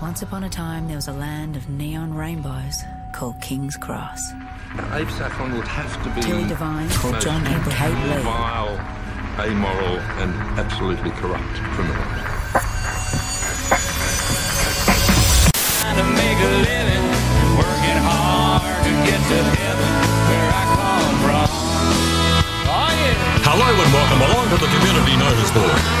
Once upon a time, there was a land of neon rainbows called King's Cross. Now, Abe Saffron would have to be Tilly Devine called John and Kate Lee. vile, amoral, and absolutely corrupt criminal. trying to make a living, working hard to get to heaven where I come from. Oh yeah. Hello and welcome along to the Community Notice Board.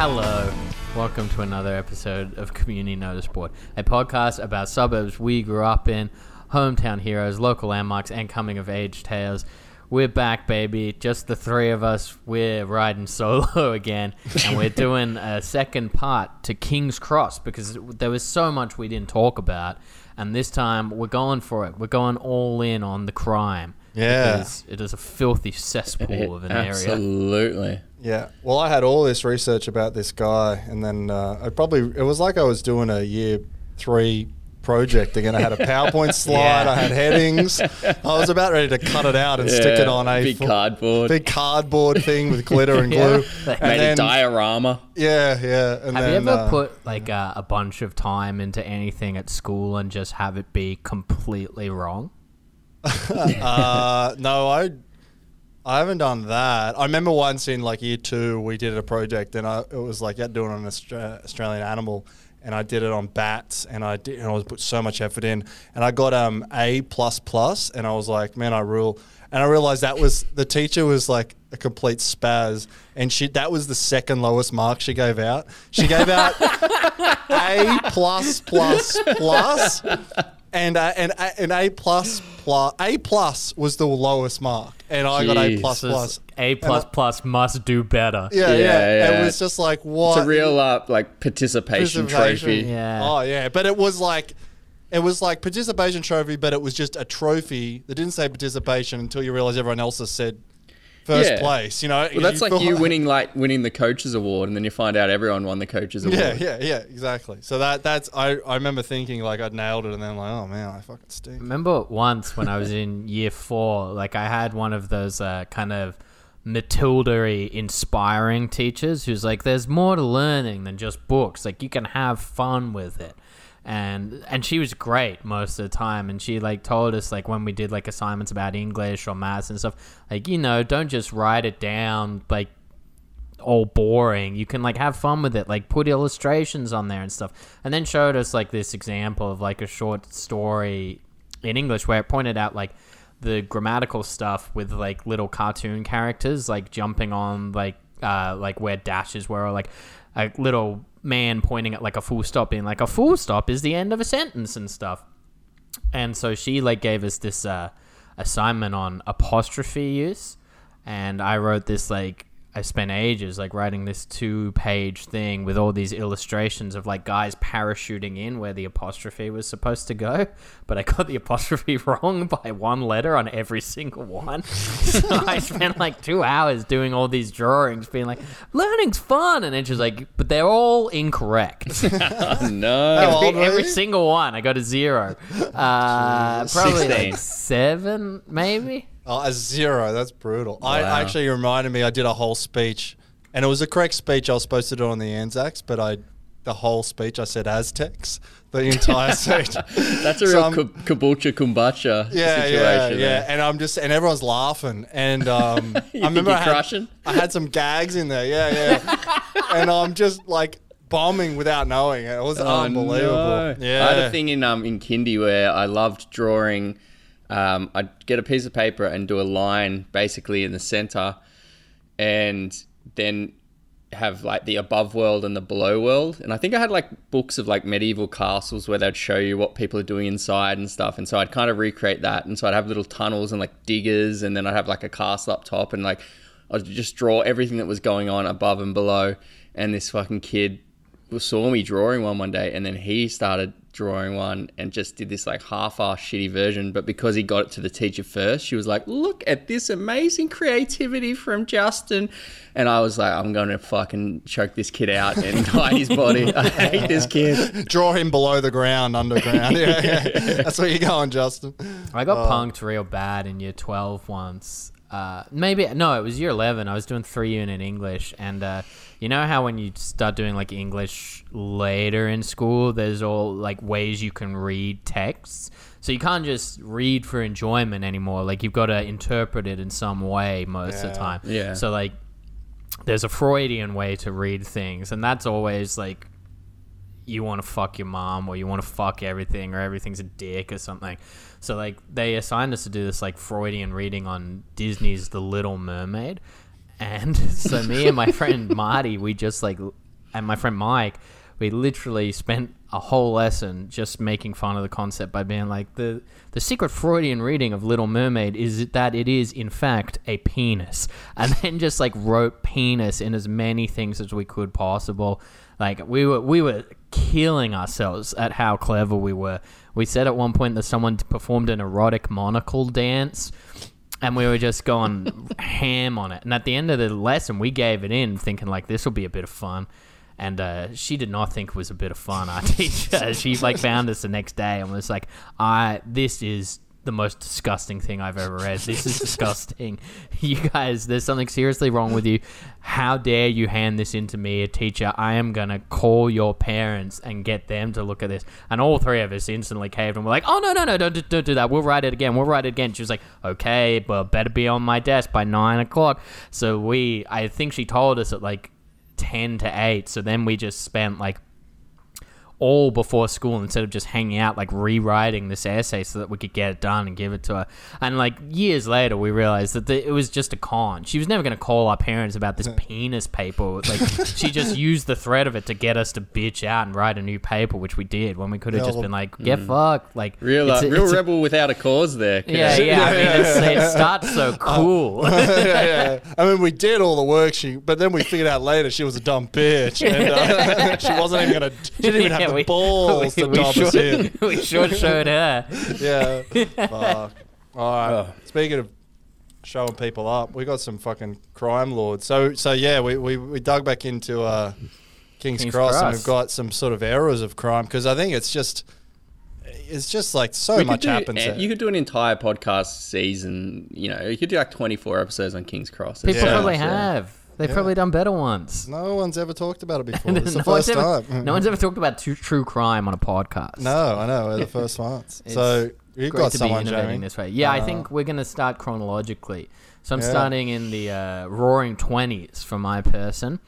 Hello. Welcome to another episode of Community Notice Board, a podcast about suburbs we grew up in, hometown heroes, local landmarks, and coming of age tales. We're back, baby. Just the three of us. We're riding solo again, and we're doing a second part to King's Cross because there was so much we didn't talk about, and this time we're going for it. We're going all in on the crime. Yeah. because it is a filthy cesspool of an area. Absolutely. Yeah. Well, I had all this research about this guy, and then uh, I probably it was like I was doing a year three project again. I had a PowerPoint slide, Yeah. I had headings. I was about ready to cut it out and stick it on a big fu- cardboard. big cardboard thing with glitter and glue. Yeah. And Made then- a diorama. Yeah, yeah. And Have then, you ever uh, put like uh, a bunch of time into anything at school and just have it be completely wrong? Uh, no, I I haven't done that. I remember once in like year two, we did a project, and I, it was like you had to do it on an Austra- Australian animal, and I did it on bats, and I did, and I was put so much effort in, and I got um A plus plus, and I was like, man, I rule. And I realized that was the teacher was like a complete spaz, and she that was the second lowest mark she gave out. She gave out A plus plus plus, and uh, and a- and A plus plus A plus was the lowest mark, and I got A plus plus. A plus plus must do better. Yeah, yeah, Yeah, yeah. It was just like what It's a real uh, like participation, Participation. trophy. Yeah. Oh yeah, but it was like. It was like participation trophy, but it was just a trophy that didn't say participation until you realize everyone else has said first Yeah. place. You know, Well, that's like feel you winning like winning the coaches award, and then you find out everyone won the coaches award. Yeah, yeah, yeah, exactly. So that that's I, I remember thinking like I'd nailed it, and then like oh man, I fucking stink. Remember once when I was in year four, like I had one of those uh, kind of Matilda inspiring teachers who's like, there's more to learning than just books. Like you can have fun with it. And and she was great most of the time. And she like told us like when we did like assignments about English or maths and stuff, like, you know, don't just write it down like all boring. You can like have fun with it, like put illustrations on there and stuff. And then showed us like this example of like a short story in English where it pointed out like the grammatical stuff with like little cartoon characters like jumping on like uh like where dashes were or like a little man pointing at like a full stop being like a full stop is the end of a sentence and stuff. And so she like gave us this uh, assignment on apostrophe use, and I wrote this like I spent ages like writing this two page thing with all these illustrations of like guys parachuting in where the apostrophe was supposed to go, but I got the apostrophe wrong by one letter on every single one. so I spent like two hours doing all these drawings, being like, "Learning's fun," and then she's like, "But they're all incorrect." Oh, no. Every, every single one. I got a zero. Uh, probably like seven, maybe. Oh, a zero. That's brutal. I Wow. actually reminded me. I did a whole speech, and it was a correct speech. I was supposed to do on the Anzacs, but I, the whole speech, I said Aztecs. The entire speech. That's a So real I'm- ku- kombucha kombucha Yeah, situation. yeah, yeah. there. And I'm just, and everyone's laughing. And um, I think remember you're I had, crushing? I had some gags in there. Yeah, yeah. and I'm just like bombing without knowing it. It was Oh, unbelievable. no. Yeah. I had a thing in um in kindy where I loved drawing. Um, I'd get a piece of paper and do a line basically in the center, and then have like the above world and the below world. And I think I had like books of like medieval castles where they'd show you what people are doing inside and stuff. And so I'd kind of recreate that. And so I'd have little tunnels and like diggers, and then I'd have like a castle up top, and like I'd just draw everything that was going on above and below. And this fucking kid saw me drawing one one day, and then he started drawing one and just did this like half-ass shitty version. But because he got it to the teacher first, she was like, "Look at this amazing creativity from Justin," and I was like, "I'm gonna fucking choke this kid out and hide his body. I hate this kid." Draw him below the ground, underground. yeah, yeah. That's where you're going, Justin. I got uh, punked real bad in year 12 once. Uh, maybe no, it was year eleven. I was doing three unit English, and uh, you know how when you start doing like English later in school, there's all like ways you can read texts. So you can't just read for enjoyment anymore. Like you've got to interpret it in some way most of the time. Yeah. So like, there's a Freudian way to read things, and that's always like you want to fuck your mom or you want to fuck everything or everything's a dick or something. So like they assigned us to do this like Freudian reading on Disney's The Little Mermaid. And so me and my friend Marty, we just like and my friend Mike, we literally spent a whole lesson just making fun of the concept by being like the the secret Freudian reading of Little Mermaid is that it is in fact a penis, and then just like wrote penis in as many things as we could possible. Like we were we were killing ourselves at how clever we were. We said at one point that someone performed an erotic monocle dance and we were just going ham on it. And at the end of the lesson, we gave it in, thinking like this will be a bit of fun. And uh, she did not think it was a bit of fun. Our teacher, she like found us the next day and was like, "I this is the most disgusting thing I've ever read. This is disgusting. You guys, there's something seriously wrong with you. How dare you hand this in to me, a teacher? I am gonna call your parents and get them to look at this." And all three of us instantly caved and were like, "Oh no, no, no, don't, don't do that. We'll write it again. We'll write it again." She was like, "Okay, but better be on my desk by nine o'clock." So we, I think she told us at like ten to eight. So then we just spent like all before school instead of just hanging out like rewriting this essay so that we could get it done and give it to her and like years later we realized that the, it was just a con she was never going to call our parents about this penis paper like she just used the threat of it to get us to bitch out and write a new paper which we did when we could have just been like get fucked like Real, uh, it's a- real it's a- rebel without a cause there. yeah yeah i mean it's, it starts so cool yeah, yeah. I mean, we did all the work. She, but then we figured out later she was a dumb bitch, and uh, she wasn't even gonna. She didn't even have Yeah, the we- balls we, to we dob sure, us in. we sure showed her Yeah. Fuck. All right. Speaking of showing people up, we got some fucking crime lords. So, so yeah, we, we, we dug back into uh, King's, King's Cross, and we've got some sort of errors of crime because I think it's just, it's just like so We much do- happens. there. You could do an entire podcast season. You know, you could do like 24 episodes on King's Cross. people Yeah. probably Yeah. have they've probably done better ones no one's ever talked about it before. The no, one's first ever, time. no one's ever talked about true, true crime on a podcast. No, I know. We're the first ones. So you've Great got to someone, be innovating Jamie. this way. Yeah, I Uh, think we're going to start chronologically. So I'm Yeah. starting in the uh, Roaring Twenties for my person,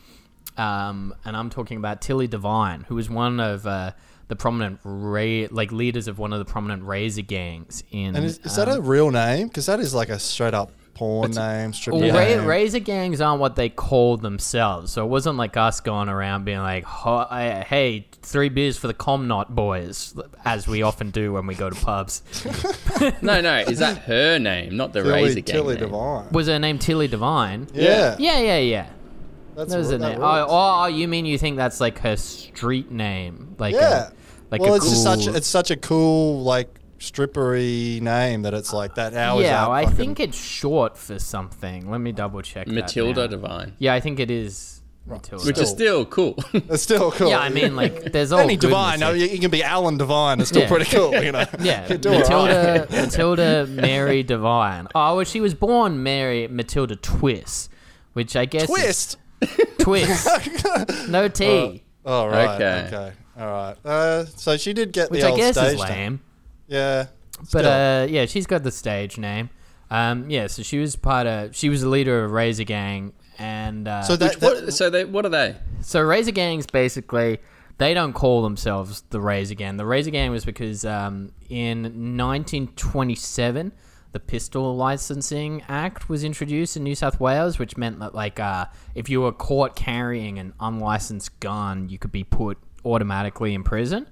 um, and I'm talking about Tilly Devine, who was one of uh, the prominent ra- like leaders of one of the prominent razor gangs in. And is, is that um, a real name? Because that is like a straight up porn name, strip Well, name. ra- razor gangs aren't what they called themselves, so it wasn't like us going around being like, "Hey, three beers for the Comnot boys," as we often do when we go to pubs. No, no, is that her name, not the Tilly, Razor Gang Tilly name? Devine. Was her name Tilly Devine? Yeah. Yeah, yeah, yeah. That's That was her that name. Oh, oh, oh, you mean you think that's like her street name? Like yeah. a, like well, a it's just such cool- it's such a cool like strippery name that it's like that. How is yeah, that I fucking- think it's short for something. Let me double check. that Matilda now. Devine, Yeah, I think it is Matilda. which is still cool. it's still cool. yeah, I mean, like there's all any goodness Divine. No, there. you, you can be Alan Divine. It's still Yeah. pretty cool. You know. Yeah, You're doing all Matilda, right. Matilda Mary Devine. Oh, well, she was born Mary Matilda Twist, which I guess is- Twist. Twist, no T, Oh right. Okay. Okay. All right. Uh, so she did get which the I old guess stage is name. lame. Yeah. But uh, yeah, she's got the stage name. Um, yeah, so she was part of. She was the leader of Razor Gang, and uh, so that, that what, so they, what are they? So Razor Gangs basically they don't call themselves the Razor Gang. The Razor Gang was because um, in 1927 the Pistol Licensing Act was introduced in New South Wales, which meant that like uh, if you were caught carrying an unlicensed gun, you could be put automatically in prison.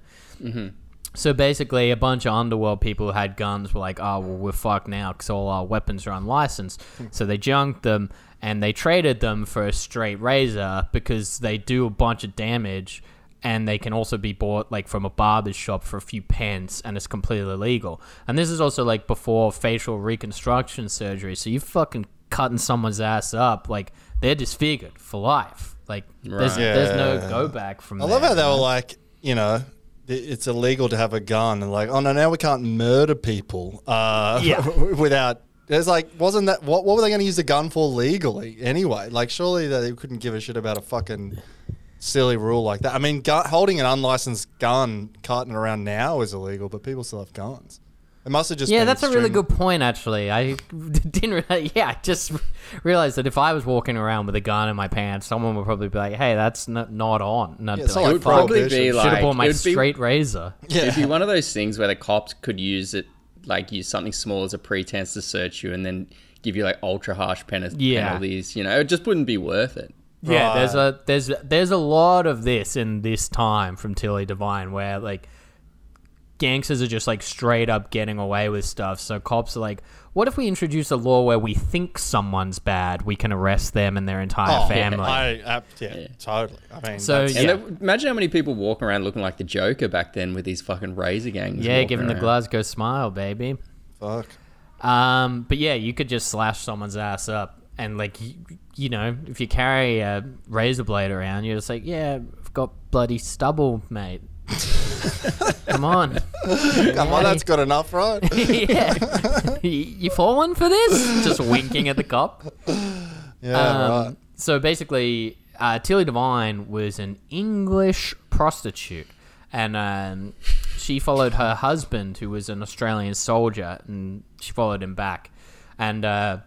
So basically, a bunch of underworld people who had guns were like, "Oh, well, we're fucked now because all our weapons are unlicensed." Hmm. so they junked them and they traded them for a straight razor because they do a bunch of damage and they can also be bought like from a barber's shop for a few pence and it's completely legal. And this is also like before facial reconstruction surgery. So you're fucking cutting someone's ass up, like they're disfigured for life. Like there's Right. there's no go back from I love there, how they you were like, you know, i- it's illegal to have a gun, and like, oh no, now we can't murder people uh, Yeah. without it's like, wasn't that what? What were they going to use the gun for legally anyway? Like, surely they couldn't give a shit about a fucking silly rule like that. I mean, gu- holding an unlicensed gun, carting around now is illegal, but people still have guns. It must have just Yeah, been that's a really good point. Actually, I didn't. Really, yeah, I just realized that if I was walking around with a gun in my pants, someone would probably be like, "Hey, that's not, not on." And I'd Yeah, be it's not like, It would probably prohibition. be should have like bought my it would be- straight razor. It'd be one of those things where the cops could use it, like use something small as a pretense to search you, and then give you like ultra harsh pen- Yeah. penalties. You know, it just wouldn't be worth it. Yeah, there's a there's there's a lot of this in this time from Tilly Devine where like gangsters are just like straight up getting away with stuff. So cops are like, what if we introduce a law where we think someone's bad, we can arrest them and their entire Oh, family. I, uh, yeah, totally. I mean, So, Yeah. then- imagine how many people walking around looking like the Joker back then with these fucking razor gangs. yeah, walking give him the around. Glasgow smile, baby. fuck. Um, but yeah, you could just slash someone's ass up, and like you, you know, if you carry a razor blade around, you're just like, yeah, I've got bloody stubble, mate. Come on, Come on, that's good enough, right? yeah, you, you falling for this? Just winking at the cop. Yeah, Um, right. So basically, uh, Tilly Devine was an English prostitute, and um, she followed her husband, who was an Australian soldier, and she followed him back. And uh,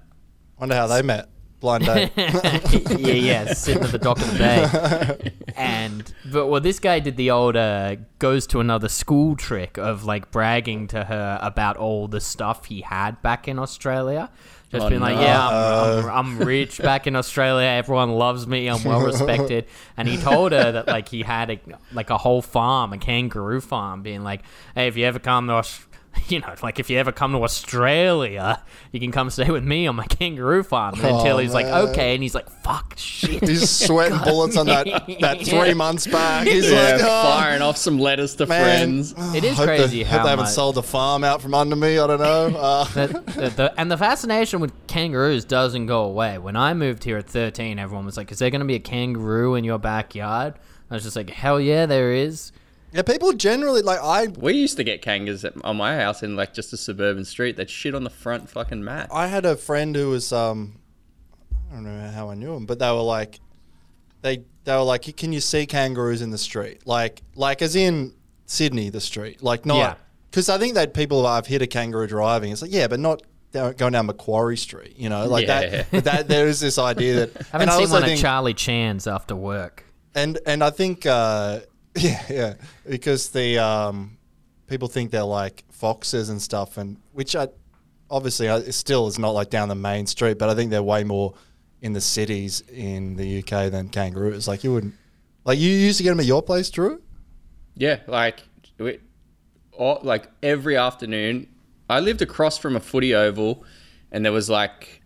Wonder how they met. Blind date. yeah, yeah, sitting at the dock of the bay. And but well, this guy did the old uh, goes to another school trick of like bragging to her about all the stuff he had back in Australia. Just Oh, being like, no. yeah, I'm, I'm, I'm rich back in Australia. Everyone loves me. I'm well respected. And he told her that like he had a, like a whole farm, a kangaroo farm, being like, hey, if you ever come to Aus- you know, like if you ever come to Australia, you can come stay with me on my kangaroo farm. And then Oh, Tilly's like, man. okay, and he's like, fuck, shit. He's sweating bullets on that that three months back. He's Yeah, like, oh, firing off some letters to man. friends. It is Hope they- crazy hope how they haven't much- sold the farm out from under me. I don't know. Uh, the, the, the, and the fascination with kangaroos doesn't go away. When I moved here at 13, everyone was like, is there going to be a kangaroo in your backyard? I was just like, hell yeah, there is. Yeah, people generally like I. We used to get kangas at, on my house in like just a suburban street that shit on the front fucking mat. I had a friend who was um, I don't know how I knew him, but they were like, they they were like, can you see kangaroos in the street? Like like as in Sydney, the street, like Yeah. not because I think that people I've hit a kangaroo driving. It's like yeah, but not. down- Going down Macquarie Street, you know, like Yeah. that. That there is this idea that I haven't and seen also one at Charlie Chan's after work. and and I think uh, yeah yeah because the um, people think they're like foxes and stuff, and which I obviously I, it still is not like down the main street, but I think they're way more in the cities in the UK than kangaroos. Like you wouldn't like you used to get them at your place, Drew. Yeah, like we, all, like every afternoon. I lived across from a footy oval, and there was like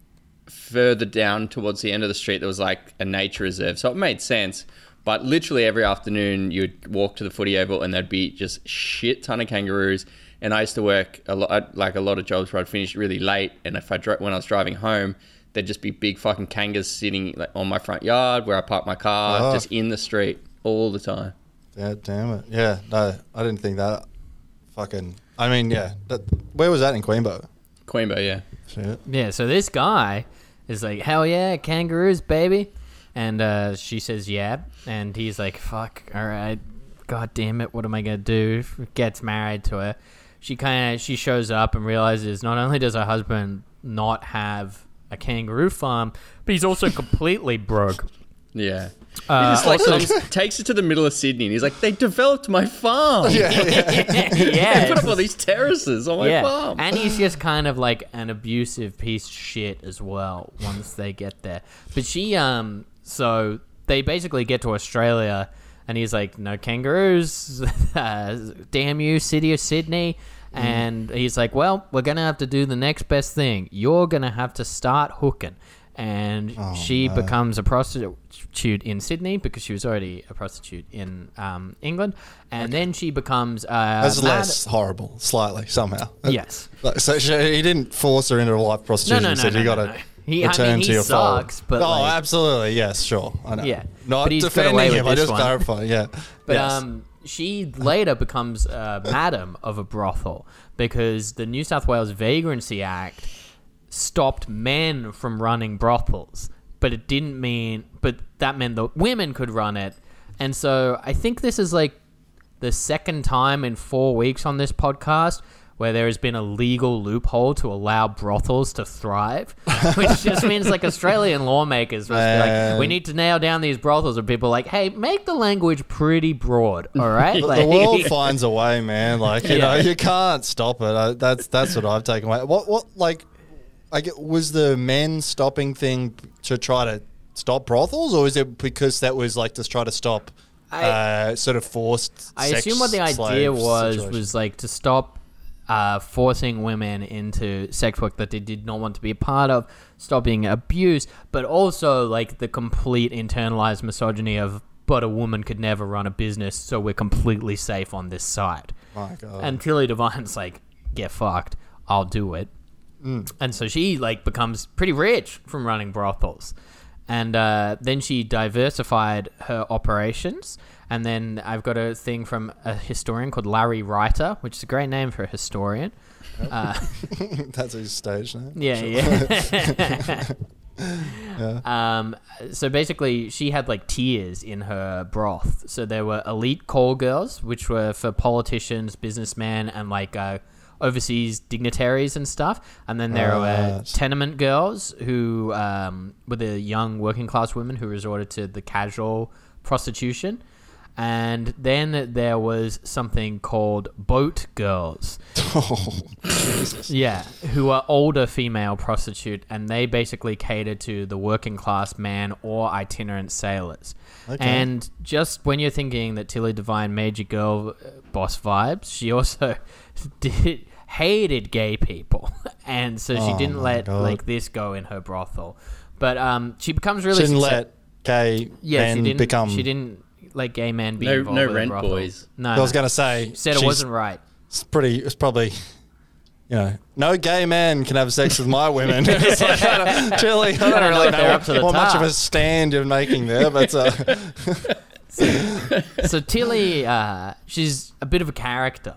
further down towards the end of the street there was like a nature reserve, so it made sense. But literally every afternoon, you'd walk to the footy oval, and there'd be just shit ton of kangaroos. And I used to work a lot, like a lot of jobs where I'd finish really late, and if I dri- when I was driving home, there'd just be big fucking kangas sitting like on my front yard where I park my car, Oh. just in the street all the time. Yeah, damn it. Yeah, no, I didn't think that. Fucking. I mean, yeah. That, where was that in Queenbo? Queenbo, yeah. Shit. Yeah, so this guy is like, hell yeah, kangaroos, baby. And uh, she says, yeah. And he's like, fuck, all right. God damn it, what am I going to do? Gets married to her. She kind of, she shows up and realizes not only does her husband not have a kangaroo farm, but he's also completely broke. Yeah. Uh, he just like also- comes, takes it to the middle of Sydney and he's like, they developed my farm. Yeah, yeah. yeah. Put up all these terraces on my yeah. farm. And he's just kind of like an abusive piece of shit as well once they get there. But she um so they basically get to Australia and he's like, No kangaroos, uh, damn you, city of Sydney. And he's like, Well, we're gonna have to do the next best thing. You're gonna have to start hooking. And she becomes a prostitute in Sydney because she was already a prostitute in um, England. And then she becomes uh, That's less horrible, slightly somehow. Yes. So she, he didn't force her into a life prostitution. No, no, he no, said no, you no, got to no. He- I mean, he sucks, but, oh, like- absolutely, yes, sure, I know. Yeah. not But he's defending him. I just one. clarify. Yeah, But yes. um, she later becomes uh, madam of a brothel because the New South Wales Vagrancy Act stopped men from running brothels, but it didn't mean, but that meant that women could run it. And so I think this is like the second time in four weeks on this podcast where there has been a legal loophole to allow brothels to thrive, which just means like Australian lawmakers must be like, we need to nail down these brothels, and people are like, hey, make the language pretty broad, all right? The- Like, the world finds a way, man. Like you know, you can't stop it. I, that's that's what I've taken away. What what like, I get was the men stopping thing to try to stop brothels, or is it because that was like to try to stop I- uh, sort of forced? I assume what the idea was situation? was like to stop uh, forcing women into sex work that they did not want to be a part of, stopping abuse, but also like the complete internalized misogyny of but a woman could never run a business, so we're completely safe on this side. My God. And Tilly Devine's like, get fucked, I'll do it. And so she like becomes pretty rich from running brothels. And uh, then she diversified her operations. And then I've got a thing from a historian called Larry Writer, which is a great name for a historian. Uh, that's his stage name. yeah, yeah. Um, so basically, she had like tiers in her broth. So there were elite call girls, which were for politicians, businessmen, and like uh, overseas dignitaries and stuff. And then there were Right. tenement girls who um, were the young working class women who resorted to the casual prostitution. And then there was something called boat girls. Yeah, who are older female prostitute, and they basically cater to the working class man or itinerant sailors. Okay. And just when you're thinking that Tilly Devine made your girl uh, boss vibes, she also did hated gay people, and so she Oh didn't let God. like this go in her brothel. But um, she becomes really Shouldn't success- let gay yeah, men she didn't become. she didn't let gay men be No- involved no with a rent brothel. boys. No, I was going to say said it wasn't right. It's pretty. It's probably. You know, no gay man can have sex with my women. it's like, I don't, Tilly, I don't, don't really know up to the what much of a stand you're making there, but uh, so Tilly, uh, she's a bit of a character.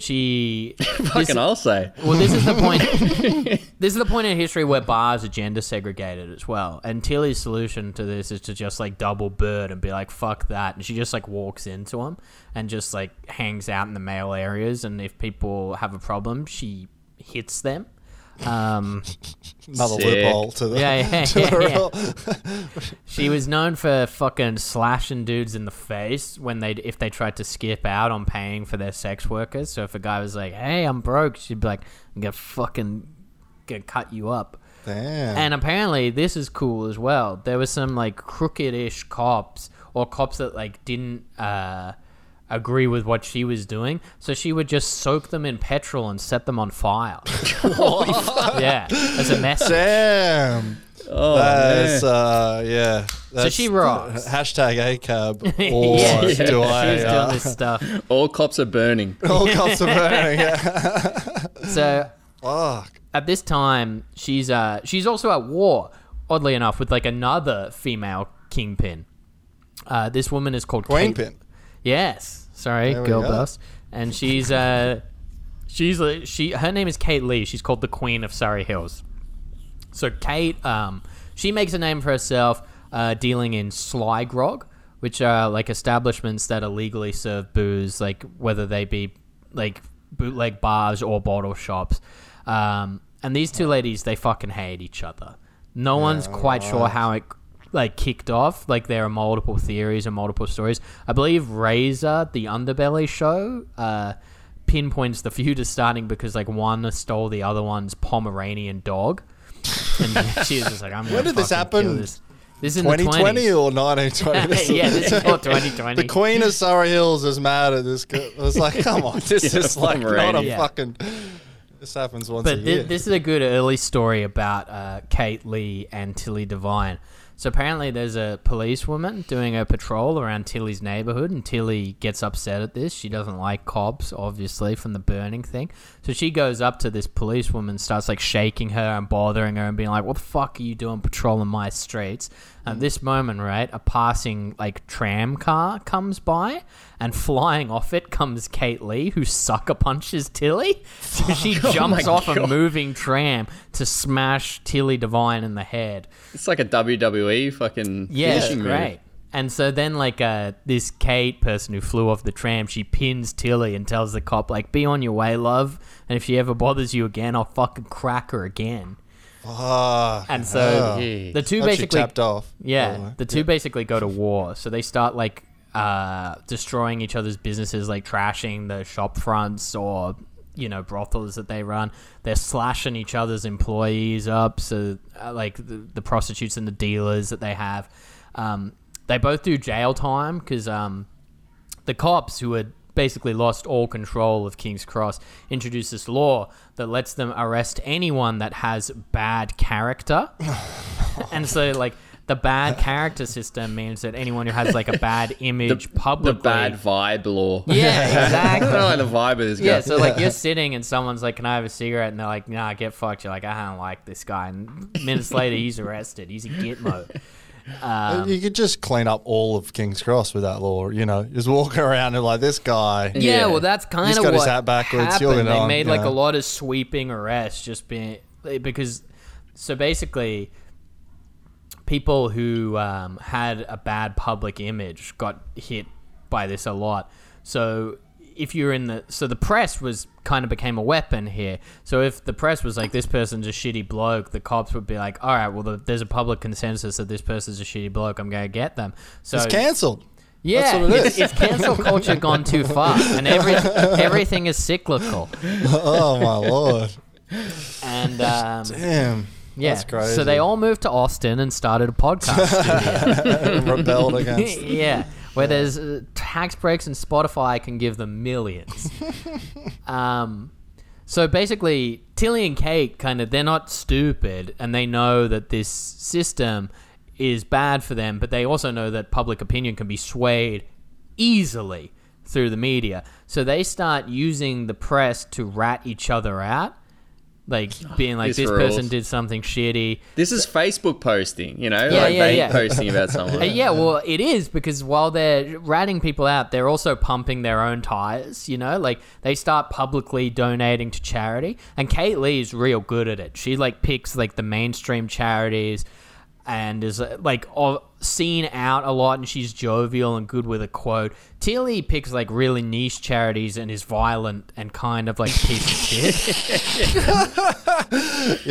She Fucking I'll say. Well, this is the point. this is the point in history where bars are gender segregated as well. And Tilly's solution to this is to just like double bird and be like, "Fuck that," and she just like walks into them and just like hangs out in the male areas. And if people have a problem, she hits them. Um, another Sick. loophole to the. yeah, yeah, to the yeah, yeah. She was known for fucking slashing dudes in the face when they if they tried to skip out on paying for their sex workers. So if a guy was like, "Hey, I'm broke," she'd be like, "I'm gonna fucking gonna cut you up." Damn. And apparently, this is cool as well. There was some like crooked-ish cops or cops that like didn't uh, agree with what she was doing, so she would just soak them in petrol and set them on fire. yeah, as a message. Damn. Oh, That's uh yeah. That's she rocks. Hashtag ACAB or Yeah, do She's I? doing Uh, this stuff. All cops are burning. all cops are burning. Yeah. So Fuck. at this time, she's uh she's also at war. Oddly enough, with like another female kingpin. Uh, this woman is called Queen Kate- Yes, sorry, There girl boss, and she's uh, she's like she her name is Kate Lee. She's called the Queen of Surrey Hills. So Kate, um, she makes a name for herself uh, dealing in sly grog, which are like establishments that illegally serve booze, like whether they be like bootleg bars or bottle shops. Um, and these two ladies, they fucking hate each other. No one's quite sure how it like kicked off. Like there are multiple theories and multiple stories. I believe Razor, the Underbelly show, uh, pinpoints the feud as starting because like one stole the other one's Pomeranian dog, and she was just like, "I'm." When did this happen? This, this is in the 2020 20s. or 1920? Yeah, this is all 2020. The Queen of Surrey Hills is mad at this. girl. I was like, come on, this Yeah, is like not a Pomeranian. Yeah. fucking. This happens once But a thi- year. this is a good early story about uh, Kate Lee and Tilly Devine. So apparently, there's a policewoman doing a patrol around Tilly's neighborhood, and Tilly gets upset at this. She doesn't like cops, obviously, from the burning thing. So she goes up to this policewoman, starts like shaking her and bothering her, and being like, "What the fuck are you doing patrolling my streets?" At this moment, right, a passing like tram car comes by, and flying off it comes Kate Lee, who sucker punches Tilly. So she jumps off a moving tram to smash Tilly Devine in the head. It's like a WWE fucking Yeah, it's finishing move. great. And so then, like, uh, this Kate person who flew off the tram, she pins Tilly and tells the cop, like, be on your way, love. And if she ever bothers you again, I'll fucking crack her again. Ah, And so Jeez. the two Hope basically tapped off. yeah, by the way. the two basically go to war. So they start like uh, destroying each other's businesses, like trashing the shop fronts or you know brothels that they run. They're slashing each other's employees up. So uh, like the, the prostitutes and the dealers that they have. Um, they both do jail time because um, the cops who had basically lost all control of King's Cross introduced this law that lets them arrest anyone that has bad character. and so like the bad character system means that anyone who has like a bad image The publicly bad vibe law. Yeah, exactly. I don't like the vibe of this guy. Yeah, so like you're sitting and someone's like, "Can I have a cigarette?" And they're like, "Nah, get fucked." You're like, "I don't like this guy." And minutes later, he's arrested. He's a gitmo. Um, you could just clean up all of King's Cross with that law. You know, just walk around and like this guy. Yeah, Yeah. well, that's kind of got his what hat backwards, happened. gonna They on, made you like a lot of sweeping arrests, just being because. So basically, people who um, had a bad public image got hit by this a lot. So if you're in the so the press was kind of became a weapon here. So if the press was like this person's a shitty bloke, the cops would be like, all right, well the, there's a public consensus that this person's a shitty bloke. I'm gonna get them. So It's cancelled. yeah, That's what it it's, it's cancel culture gone too far, and every, everything is cyclical. oh my lord! And um, Damn. yeah, so they all moved to Austin and started a podcast. rebelled against. yeah, where there's uh, tax breaks and Spotify can give them millions. um, so basically, Tilly and Kate kind of they're not stupid, and they know that this system is bad for them, but they also know that public opinion can be swayed easily through the media. So they start using the press to rat each other out. Like being like This this person did something shitty, This is Facebook posting, you know, Yeah, like yeah, they yeah. posting about someone. Uh, yeah, well, it is because while they're ratting people out, they're also pumping their own tires. You know, like they start publicly donating to charity, and Kate Lee is real good at it. She like picks like the mainstream charities, and is uh, like o- seen out a lot, and she's jovial and good with a quote. Tilly picks like really niche charities and is violent and kind of like a piece of shit.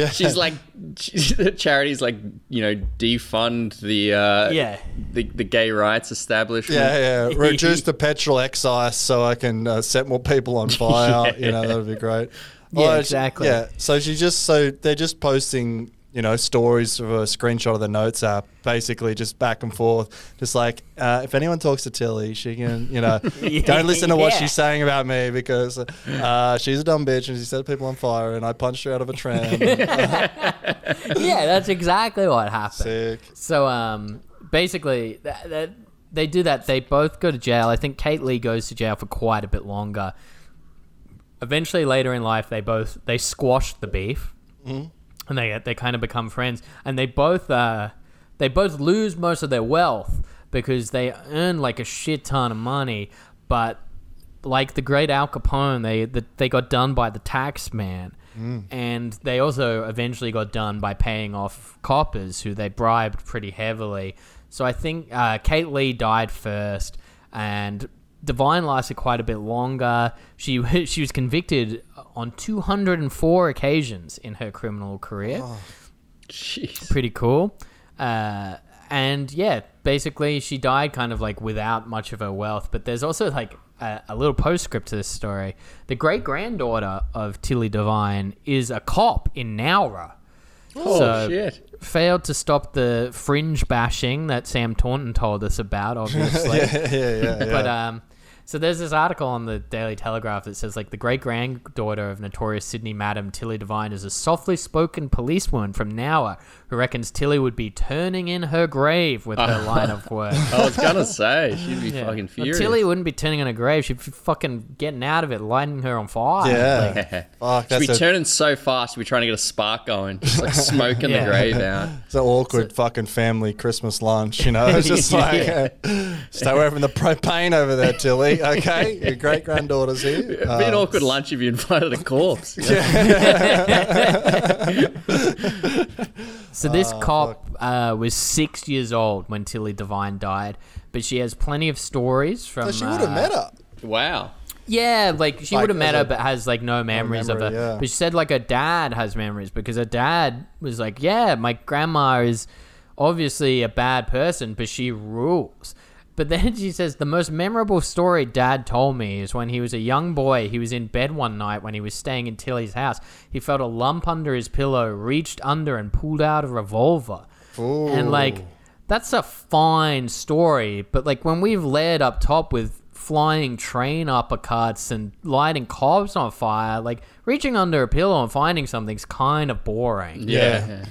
She's like, the charity's like, you know, defund the uh, Yeah. the, the gay rights establishment. Yeah, yeah. Reduce the petrol excise so I can uh, set more people on fire. You know, that would be great. Yeah, Well, she- exactly. Yeah. So she just so they're just posting, you know, stories of a screenshot of the notes app, basically just back and forth. Just like uh, if anyone talks to Tilly, she can, you know, don't listen to what Yeah. she's saying about me because uh, she's a dumb bitch and she set people on fire and I punched her out of a tram. yeah, that's exactly what happened. Sick. So um, basically, th- th- they do that. They both go to jail. I think Kate Lee goes to jail for quite a bit longer. Eventually, later in life, they both they squash the beef, and they they kind of become friends. And they both uh, they both lose most of their wealth because they earn like a shit ton of money, but like the great Al Capone, they the, they got done by the tax man, and they also eventually got done by paying off coppers who they bribed pretty heavily. So I think uh, Kate Lee died first, and Devine lasted quite a bit longer. She she was convicted on 204 occasions in her criminal career Jeez. pretty cool. Uh, and yeah, basically she died kind of like without much of her wealth. But there's also like a, a little postscript to this story. The great granddaughter of Tilly Devine is a cop in Nowra. Oh So- shit. Failed to stop the fringe bashing that Sam Taunton told us about, obviously. Yeah, yeah, yeah. But um, So there's this article on the Daily Telegraph that says like the great granddaughter of notorious Sydney Madam Tilly Devine is a softly spoken policewoman from Nowra who reckons Tilly would be turning in her grave with her line of work. I was gonna say she'd be Yeah. fucking Well, furious. Tilly wouldn't be turning in her grave. She'd be fucking getting out of it, lighting her on fire. Yeah. Like, Fuck, She'd be that's a, turning so fast, she'd be trying to get a spark going, just like smoking Yeah. the grave out. it's an awkward fucking family Christmas lunch, you know? It's just like, uh, stay away from the propane over there, Tilly, okay? Your great granddaughter's here. It'd be an Uh, awkward lunch if you invited a corpse. So this cop uh, was six years old when Tilly Devine died, but she has plenty of stories from. So she would have uh, met her. Wow. Yeah, like she Like, would have met as her, but has like no memories of memory, her. yeah. But she said like her dad has memories because her dad was like, "Yeah, my grandma is obviously a bad person, but she rules." But then she says the most memorable story dad told me is when he was a young boy. He was in bed one night when he was staying in Tilly's house. He felt a lump under his pillow, reached under and pulled out a revolver. And like that's a fine story, but like when we've led up top with flying train uppercuts and lighting cops on fire, like reaching under a pillow and finding something's kind of boring. Yeah.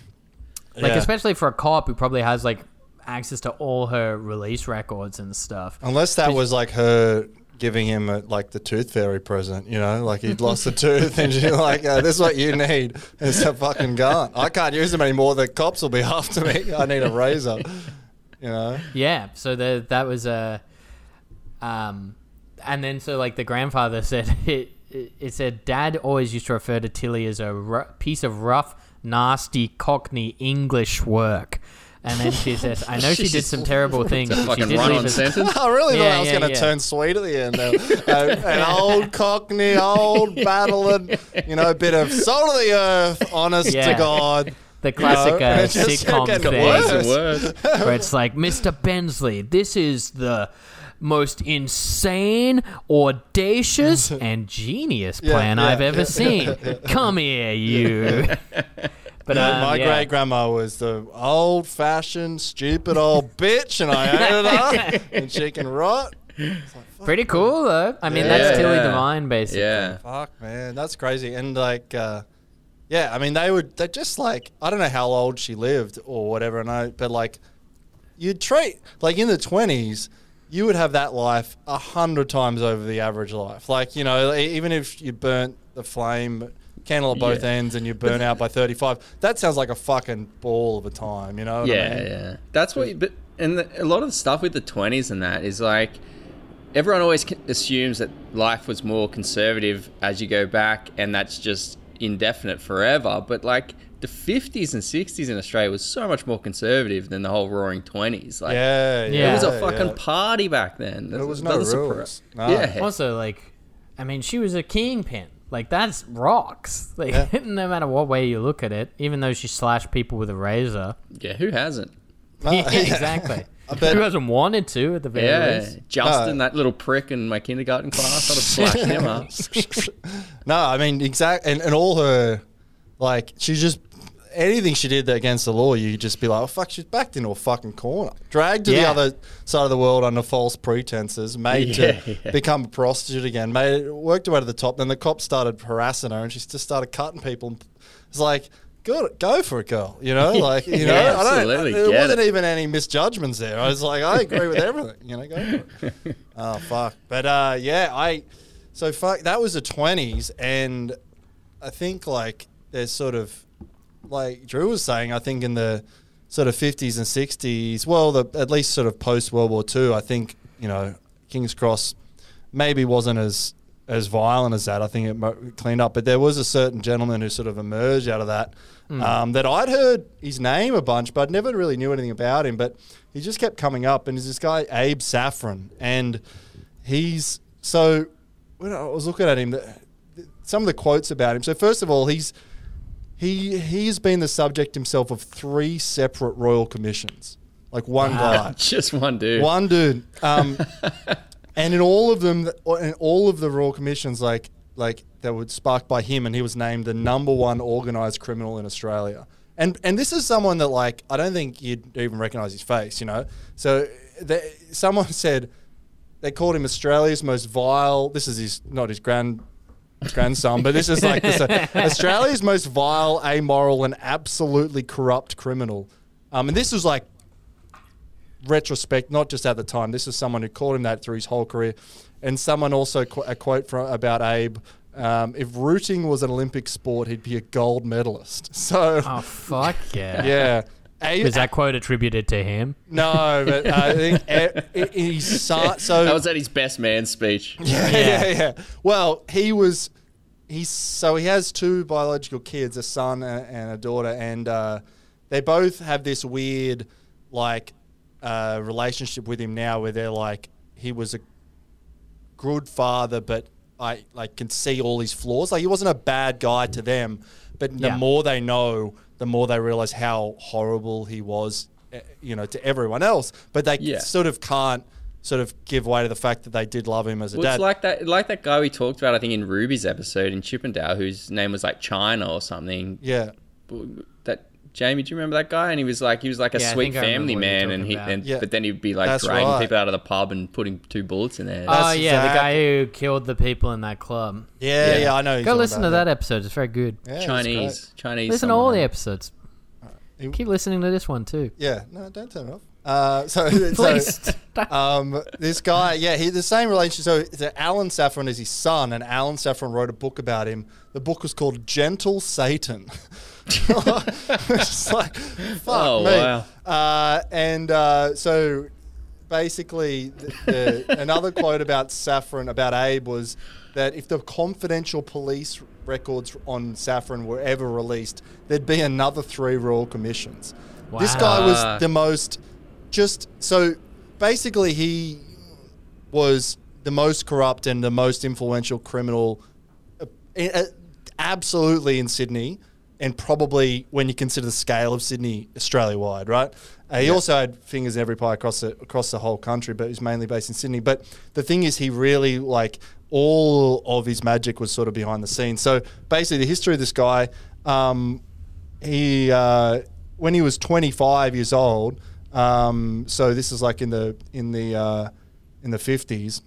Like Yeah. especially for a cop who probably has like access to all her release records and stuff. Unless that was like her giving him a, like the tooth fairy present, you know, like he'd lost a tooth and she's like, uh, "This is what you need." It's a fucking gun. I can't use them anymore. The cops will be after me. I need a razor. You know. Yeah, so the, that was a, um, and then so like the grandfather said it. It it said Dad always used to refer to Tilly as a piece of rough, nasty Cockney English work. And then she says, "I know she did some terrible things, a but she did run leave on us." sentence. I really Yeah, thought I was yeah, going to yeah. turn sweet at the end. There. Uh, an old Cockney, old battling, you know, a bit of soul of the earth, honest Yeah. to God. The classic know, uh, it's sitcom getting thing. worse. Words and words. where it's like, Mr. Bensley, this is the most insane, audacious, and genius Yeah, plan yeah, I've ever yeah. seen. Come here, you. But um, my yeah. great grandma was the old fashioned, stupid old bitch, and I hated her, and she can rot. pretty cool though. I mean, that's Yeah. Tilly Devine, basically. Yeah. Fuck, man, that's crazy. And like, uh, yeah, I mean, they would, they just like, I don't know how old she lived or whatever, and I, but like, you'd treat, like in the 20s, you would have that life a hundred times over the average life. Like, you know, e- even if you burnt the flame, candle at both Yeah. ends, and you burn out by 35, that sounds like a fucking ball of a time, you know? What Yeah, I mean? yeah. That's what. You, but and the, a lot of the stuff with the twenties and that is like everyone always assumes that life was more conservative as you go back, and that's just indefinite forever. But like the fifties and sixties in Australia was so much more conservative than the whole Roaring Twenties. Like, Yeah, Yeah. it was a fucking yeah. party back then. There was It no doesn't surpri- rules. No. Yeah. Also, like, I mean, she was a kingpin. Like, that's rocks. Like, Yeah. no matter what way you look at it, even though she slashed people with a razor. yeah. Who hasn't? No, yeah, exactly. bet- Who hasn't wanted to at the very Yeah, least? Justin, No. that little prick in my kindergarten class, I'd have slashed him up. No, I mean exact and, and all her like she just anything she did against the law, you'd just be like, oh fuck, she's backed into a fucking corner, dragged to the other side of the world under false pretenses, made Yeah, to yeah. become a prostitute again, made worked her way to the top. Then the cops started harassing her, and she just started cutting people. It's like. Go, go for it, girl. You know, like you know, Yeah, I don't. absolutely, There get wasn't it. even any misjudgments there. I was like, I agree with everything. You know, go for it. Oh fuck! But uh, yeah, I so fuck that was the twenties, and I think like there's sort of like Drew was saying. I think in the sort of fifties and sixties, well, the at least sort of post World War Two, I think you know King's Cross maybe wasn't as as violent as that. I think it cleaned up, but there was a certain gentleman who sort of emerged out of that. Um, that I'd heard his name a bunch, but never really knew anything about him. But he just kept coming up, and there's this guy Abe Saffron, and he's so. When I was looking at him, the, some of the quotes about him. So first of all, he's he he's been the subject himself of three separate royal commissions, like one guy. Just one dude. One dude. Um, and in all of them, in all of the royal commissions, like like that were sparked by him, and he was named the number one organized criminal in Australia. And and this is someone that like I don't think you'd even recognize his face, you know. So the, someone said they called him Australia's most vile. This is his not his grand grandson, but this is like this, uh, Australia's most vile, amoral, and absolutely corrupt criminal. Um, and this was like retrospect, not just at the time. This is someone who called him that through his whole career. And someone also qu- a quote from about Abe. Um, if rooting was an Olympic sport, he'd be a gold medalist. So, Oh fuck yeah! yeah. Abe, Is that quote attributed to him? no, but uh, I think he's so, so That was at his best man speech. yeah, yeah, yeah. Well, he was. He's so he has two biological kids, a son and, and a daughter, and uh, they both have this weird, like, uh, relationship with him now, where they're like, he was a good father, but I like can see all his flaws. Like he wasn't a bad guy to them, but the Yeah. more they know, the more they realize how horrible he was, eh, you know, to everyone else. But they Yeah. sort of can't sort of give way to the fact that they did love him as a Well, dad. it's like that, like that guy we talked about, I think, in Ruby's episode in Chippendale, whose name was like China or something. yeah, Jamie, do you remember that guy? And he was like, he was like a Yeah, sweet think I remember family man, and he, and, Yeah. but then he'd be like That's dragging right. people out of the pub and putting two bullets in there. Oh That's yeah, the guy who killed the people in that club. yeah, yeah. Yeah. I know. Go listen to about that episode; it's very good. Yeah, Chinese, Chinese. Listen to all the episodes. You- Keep listening to this one too. Yeah, no, don't turn it off. Uh, so, so um, this guy, yeah, he the same relationship. So, so Alan Saffron is his son, and Alan Saffron wrote a book about him. The book was called Gentle Satan. it's like, fuck Oh, me. wow. Uh, and uh, so, basically, the, the, another quote about Saffron about Abe was that if the confidential police records on Saffron were ever released, there'd be another three royal commissions. This guy was the most just so basically he was the most corrupt and the most influential criminal uh, uh, absolutely in Sydney and probably when you consider the scale of Sydney Australia wide right? Uh, he also had fingers in every pie across the across the whole country but he's mainly based in Sydney. But the thing is he really like all of his magic was sort of behind the scenes. So basically the history of this guy um, he uh, when he was 25 years old um, so this is like in the in the uh, in the 50s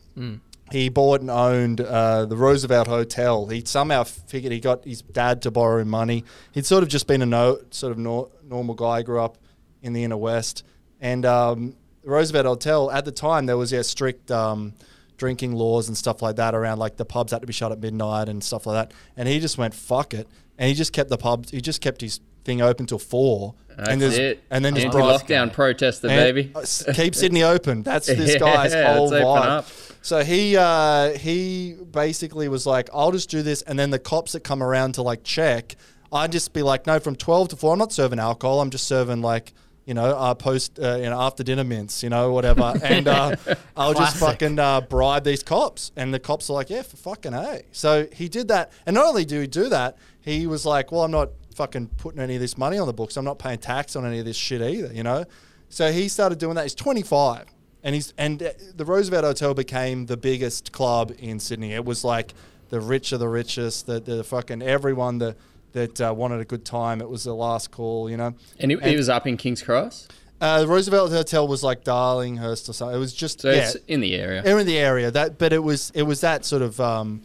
he bought and owned uh, the Roosevelt Hotel. He somehow figured he got his dad to borrow him money. He'd sort of just been a no, sort of nor, normal guy, grew up in the inner west, and um, the Roosevelt Hotel at the time there was yeah strict um, drinking laws and stuff like that around like the pubs had to be shut at midnight and stuff like that. And he just went fuck it, and he just kept the pubs. He just kept his thing open till four. That's and it. And then just anti-lockdown protester, baby. uh, keep Sydney open. That's this Yeah, guy's whole vibe. up. So he uh, he basically was like, I'll just do this, and then the cops that come around to like check, I'd just be like, no, from twelve to four, I'm not serving alcohol. I'm just serving like. You know, uh, post, uh, you know, after dinner mints, you know, whatever, and uh, I'll just fucking uh, bribe these cops, and the cops are like, yeah, for fucking a. So he did that, and not only did he do that, he was like, well, I'm not fucking putting any of this money on the books. I'm not paying tax on any of this shit either, you know. So he started doing that. He's 25, and he's and uh, the Roosevelt Hotel became the biggest club in Sydney. It was like the rich of the richest, the the fucking everyone that that uh, wanted a good time. It was the last call, you know. And he, he was up in King's Cross, Uh, the Roosevelt Hotel was like Darlinghurst or something. It was just so yeah, it's in the area. in the area. That, but it was it was that sort of um,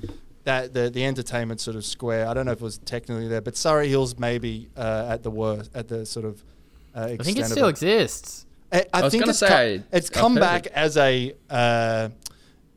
that the the entertainment sort of square. I don't know if it was technically there, but Surry Hills maybe uh, at the worst at the sort of. Uh, I think it extent of still exists. I, I was think gonna it's, say, co- it's come back it. as a uh,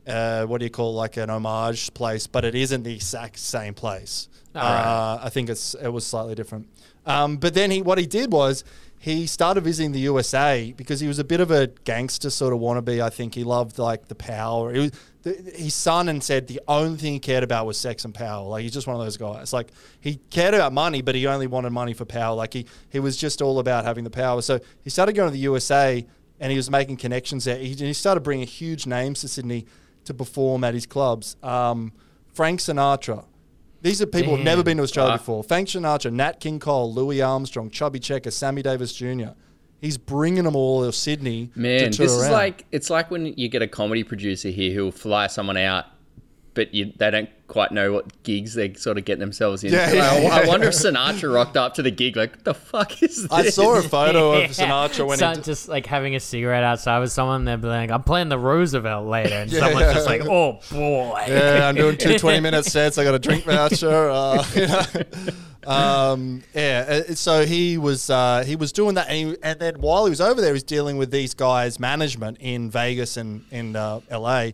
uh, what do you call like an homage place, but it isn't the exact same place. Uh, I think it's it was slightly different. Um, but then he what he did was he started visiting the USA because he was a bit of a gangster sort of wannabe. I think he loved like the power. Was, the, his son and said the only thing he cared about was sex and power. Like he's just one of those guys. Like he cared about money, but he only wanted money for power. Like he he was just all about having the power. So he started going to the USA and he was making connections there. He, he started bringing huge names to Sydney to perform at his clubs. Um, Frank Sinatra. These are people who've never been to Australia Wow. before. Frank Sinatra, Nat King Cole, Louis Armstrong, Chubby Checker, Sammy Davis Jr. He's bringing them all to Sydney. Man, to this is around. like it's like when you get a comedy producer here who'll fly someone out but you, they don't quite know what gigs they sort of get themselves into. Yeah, yeah, I, I wonder if Sinatra rocked up to the gig like, what the fuck is this? I saw a photo of Sinatra when so, he. just like having a cigarette outside with someone, they're like, "I'm playing the Roosevelt later," and Yeah, someone's yeah. just like, "Oh boy." Yeah, I'm doing two 20 minute sets. I got a drink voucher. Uh, you know. um, yeah, uh, so he was uh, he was doing that, and, he, and then while he was over there, he was dealing with these guys' management in Vegas and in uh, LA,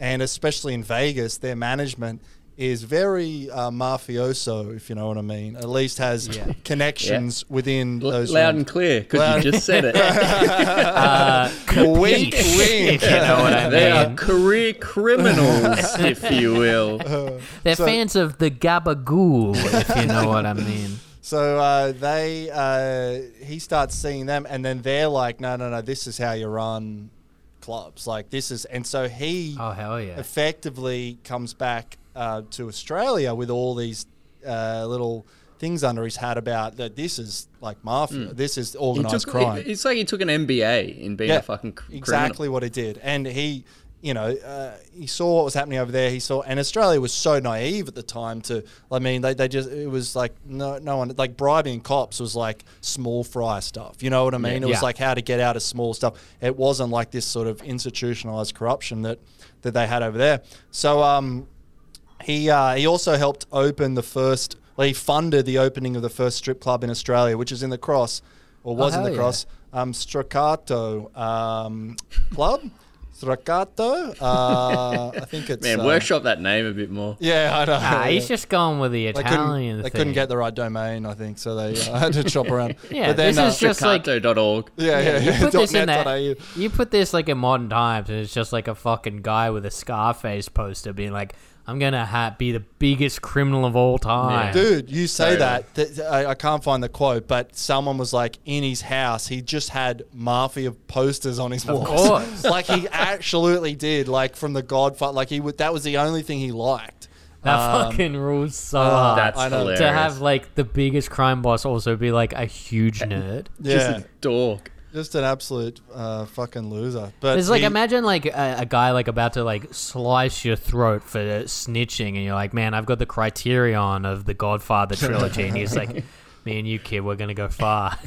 and especially in Vegas, their management is very uh, mafioso, if you know what I mean. At least has connections within L- those loud realms. and clear because you just said it. wink, wink. you know what I they are mean. career criminals, if you will. They're So- fans of the Gabagool, if you know what I mean. So uh, they, uh, he starts seeing them, and then they're like, "No, no, no, this is how you run clubs. Like this is." And so he Oh hell yeah! effectively comes back uh, to Australia with all these uh, little things under his hat about that. This is like mafia. This is He organized took, crime. it- it's like he took an MBA in being a fucking cr- exactly what he did, and he, you know, uh, he saw what was happening over there. He saw, and Australia was so naive at the time. To, I mean, they, they just it was like no no one like bribing cops was like small fry stuff. You know what I mean? it was Yeah. like how to get out of small stuff. It wasn't like this sort of institutionalized corruption that that they had over there. So um, he uh, he also helped open the first. Well, he funded the opening of the first strip club in Australia, which is in the Cross, or was in the yeah. Cross. Um, Staccato um, Club, Staccato. Uh, I think it's Man, uh, workshop that name a bit more. Yeah, I don't know. Ah, he's just going with the they Italian. couldn't, they thing. couldn't get the right domain, I think, so they uh, had to chop around. Yeah, but then, this uh, is just like Staccato.org. yeah, yeah, you put this in dot that. You put this like in modern times, and it's just like a fucking guy with a Scarface poster being like, "I'm gonna ha- be the biggest criminal of all time." Dude, you say Totally. that. th- I, I can't find the quote, but someone was like, in his house, he just had mafia posters on his walls. course. like he absolutely did. Like from the Godfather. Like he would. That was the only thing he liked. That Um, fucking rules so uh, hard. That's I know. hilarious. to have like the biggest crime boss also be like a huge nerd. Yeah, Just a dork. Just an absolute uh, fucking loser. But It's like he- imagine like a, a guy like about to like slice your throat for snitching, and you're like, man, I've got the Criterion of the Godfather trilogy, and he's like, me and you, kid, we're gonna go far.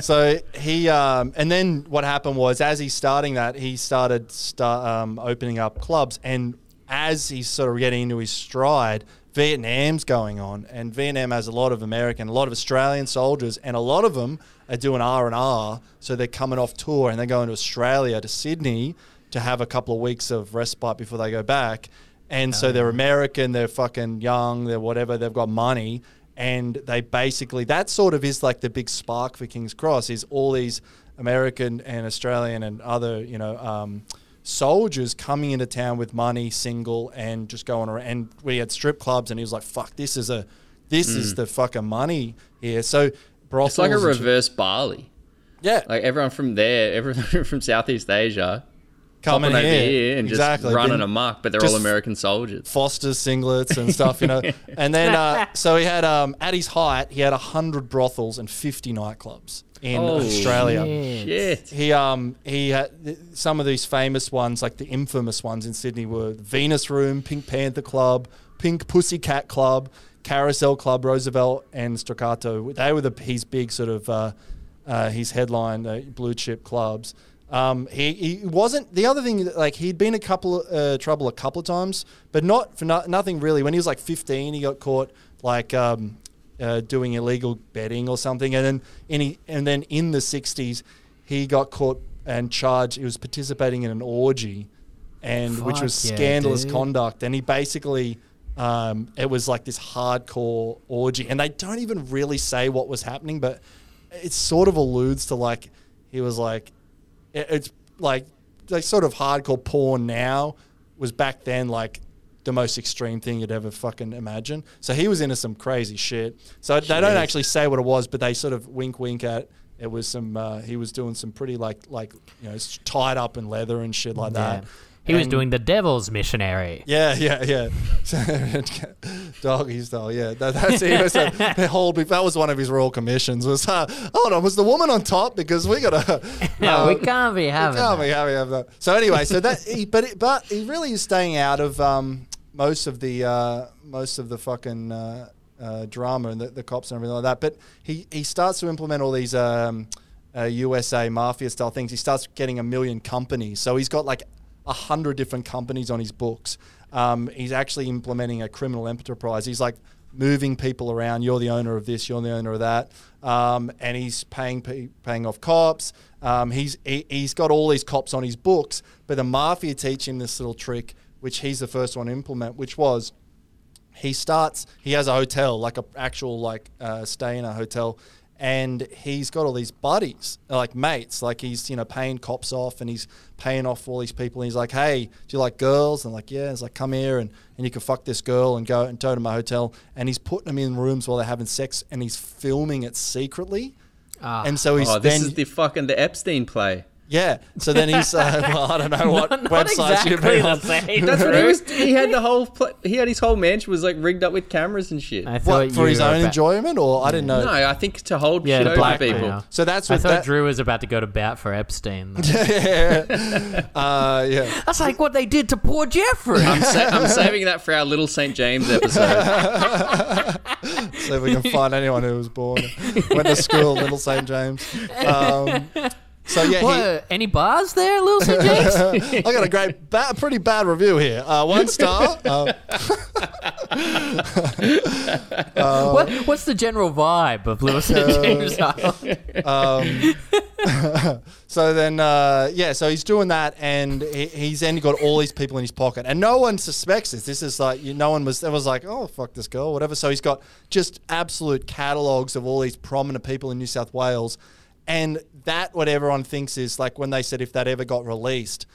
So he, um, and then what happened was, as he's starting that, he started start, um, opening up clubs, and as he's sort of getting into his stride, Vietnam's going on, and Vietnam has a lot of American, a lot of Australian soldiers, and a lot of them are doing R and R, so they're coming off tour and they're going to Australia to Sydney to have a couple of weeks of respite before they go back, and so they're American, they're fucking young, they're whatever, they've got money, and they basically that sort of is like the big spark for King's Cross is all these American and Australian and other you know um, soldiers coming into town with money, single, and just going around. And we had strip clubs, and he was like, "Fuck, this is a this is the fucking money here." So brothels, It's like a shit- reverse Bali. yeah, Like everyone from there, everyone from Southeast Asia, coming over here, and exactly, just running been- amok, but they're all American soldiers. Foster's singlets and stuff, you know. and then, uh, so he had, um, at his height, he had 100 brothels and 50 nightclubs in Oh, Australia. Shit. He um he had some of these famous ones, like the infamous ones in Sydney, were Venus Room, Pink Panther Club, Pink Pussycat Club, Carousel Club, Roosevelt, and Staccato. They were the his big sort of uh, uh, his headline uh, blue chip clubs. Um, he, he wasn't the other thing like he'd been a couple of, uh, trouble a couple of times, but not for no, nothing really. When he was like 15, he got caught like um, uh, doing illegal betting or something, and then in he, and then in the 60s, he got caught and charged. He was participating in an orgy, and which was Fuck yeah, scandalous dude. conduct. And he basically, um, it was like this hardcore orgy, and they don't even really say what was happening, but it sort of alludes to like he was like, it- it's like like sort of hardcore porn now was back then like the most extreme thing you'd ever fucking imagine. So he was into some crazy shit. So they don't actually say what it was, but they sort of wink wink at it was some uh, he was doing some pretty like like you know tied up in leather and shit like Yeah. that. He was doing the devil's missionary. yeah, yeah, yeah. Doggy style. Yeah, that, that's he was a. That was one of his royal commissions. Was uh, hold on, was the woman on top because we gotta. No, we uh, can't be having. can't that. be having that. So anyway, so that he, but it, but he really is staying out of um most of the uh, most of the fucking uh, uh, drama and the, the cops and everything like that. But he he starts to implement all these um, uh, USA mafia style things. He starts getting a million companies. So he's got like a hundred different companies on his books. Um, he's actually implementing a criminal enterprise. He's like moving people around. You're the owner of this. You're the owner of that. Um, and he's paying paying off cops. Um, he's he, he's got all these cops on his books. But the mafia teach him this little trick, which he's the first one to implement, which was he starts he has a hotel like a actual like uh, stay in a hotel and he's got all these buddies like mates like he's you know paying cops off and he's paying off all these people and he's like hey do you like girls? And like yeah. It's like come here and, and you can fuck this girl and go and go to my hotel. And he's putting them in rooms while they're having sex and he's filming it secretly. And so he's Oh, this then is the fucking the Epstein play. Yeah so then he's uh, well i don't know what Not websites you've exactly been the on same. That's what he was. He had the whole. Pl- he had his whole mansion was like rigged up with cameras and shit. I thought what for his were own about- enjoyment or i didn't know no, I think to hold Yeah, shit the over blackmail. people. so that's what I what thought that, Drew was about to go to bat for Epstein. though. uh, yeah That's like what they did to poor Jeffrey. I'm, sa- I'm saving that for our little St James episode. see if we can find anyone who was born went to school little st james um, so yeah he, what, any bars there, St. James? I got a great, ba- pretty bad review here. Uh, one star. Uh, what, what's the general vibe of St. James? um, so then, uh, yeah, so he's doing that, and he, he's then got all these people in his pocket, and no one suspects this. This is like you, no one was. It was like, oh fuck this girl, whatever. So he's got just absolute catalogs of all these prominent people in New South Wales, and that what everyone thinks is like when they said if that ever got released,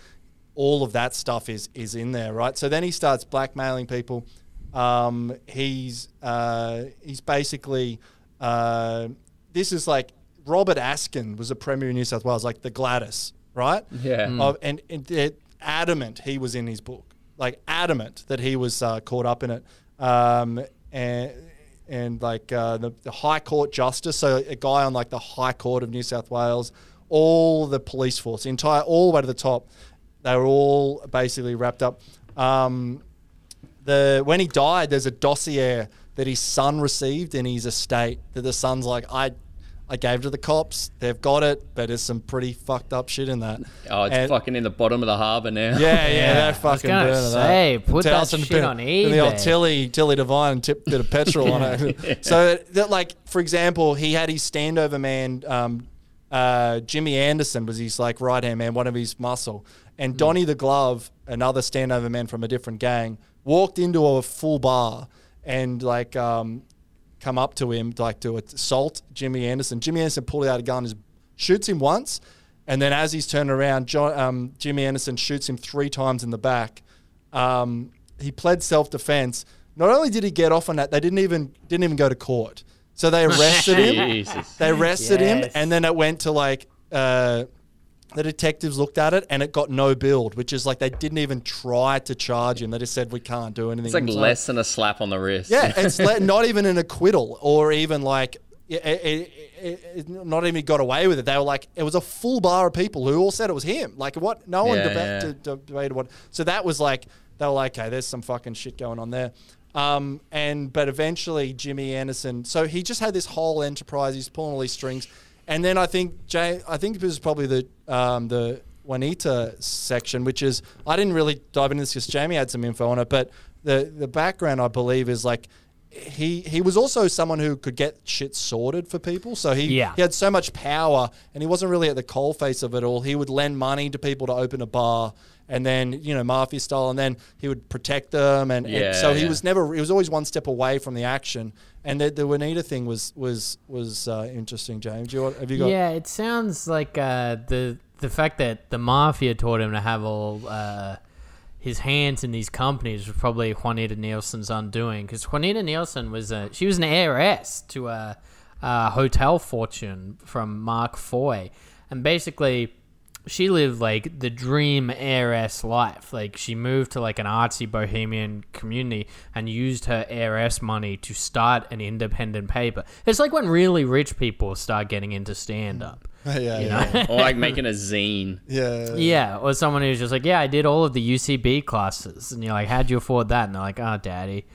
all of that stuff is is in there, right? So then he starts blackmailing people. Um, he's uh, he's basically uh, this is like Robert Askin was a premier in New South Wales, like the Gladys, right? Yeah. Mm. Of, and, and they're adamant he was in his book, like adamant that he was uh, caught up in it. Um, and and like uh, the, the High Court Justice, so a guy on like the High Court of New South Wales, all the police force, the entire, all the way to the top, they were all basically wrapped up. Um, the when he died, there's a dossier that his son received in his estate. That the son's like, I, I gave to the cops. They've got it, but there's some pretty fucked up shit in that. Oh, it's And- fucking in the bottom of the harbour now. Yeah, yeah, Yeah, they're I was fucking gonna burning say, that. put that Towson shit bit- on The old eBay. Tilly, Tilly Devine, tip bit of petrol on it. So that, like, for example, he had his standover man, um, uh, Jimmy Anderson was his like right hand man, one of his muscle, and Donny the Glove, another standover man from a different gang, walked into a full bar and like um, come up to him like to assault Jimmy Anderson. Jimmy Anderson pulled out a gun, and shoots him once, and then as he's turning around, John, um, Jimmy Anderson shoots him three times in the back. Um, he pled self defense. Not only did he get off on that, they didn't even didn't even go to court. So they arrested him. Jesus. They arrested him, and then it went to like uh, the detectives looked at it, and it got no build, which is like they didn't even try to charge him. They just said we can't do anything. It's like less than a slap on the wrist. yeah, it's le- not even an acquittal or even like it, it, it, not even got away with it. They were like it was a full bar of people who all said it was him. Like what? No one Yeah, deba- yeah. d- d- debated what. So that was like they were like, okay, there's some fucking shit going on there. Um, and but eventually Jimmy Anderson, so he just had this whole enterprise. He's pulling all these strings, and then I think Jay, I think this is probably the um, the Juanita section, which is I didn't really dive into this because Jamie had some info on it, but the the background I believe is like he he was also someone who could get shit sorted for people. So he Yeah. he had so much power, and he wasn't really at the coal face of it all. He would lend money to people to open a bar, and then you know mafia style, and then he would protect them, and, and Yeah, so he yeah. was never he was always one step away from the action. And the, the Juanita thing was was was uh, interesting. James, you have you got? yeah, it sounds like uh, the the fact that the mafia taught him to have all uh, his hands in these companies was probably Juanita Nielsen's undoing because Juanita Nielsen was a she was an heiress to a, a hotel fortune from Mark Foy, and basically she lived like the dream heiress life. Like she moved to like an artsy bohemian community and used her heiress money to start an independent paper. It's like when really rich people start getting into stand up. yeah, you yeah, or like making a zine. yeah. Yeah, or someone who's just like, yeah, I did all of the UCB classes, and you're like, how'd you afford that? And they're like, oh, daddy.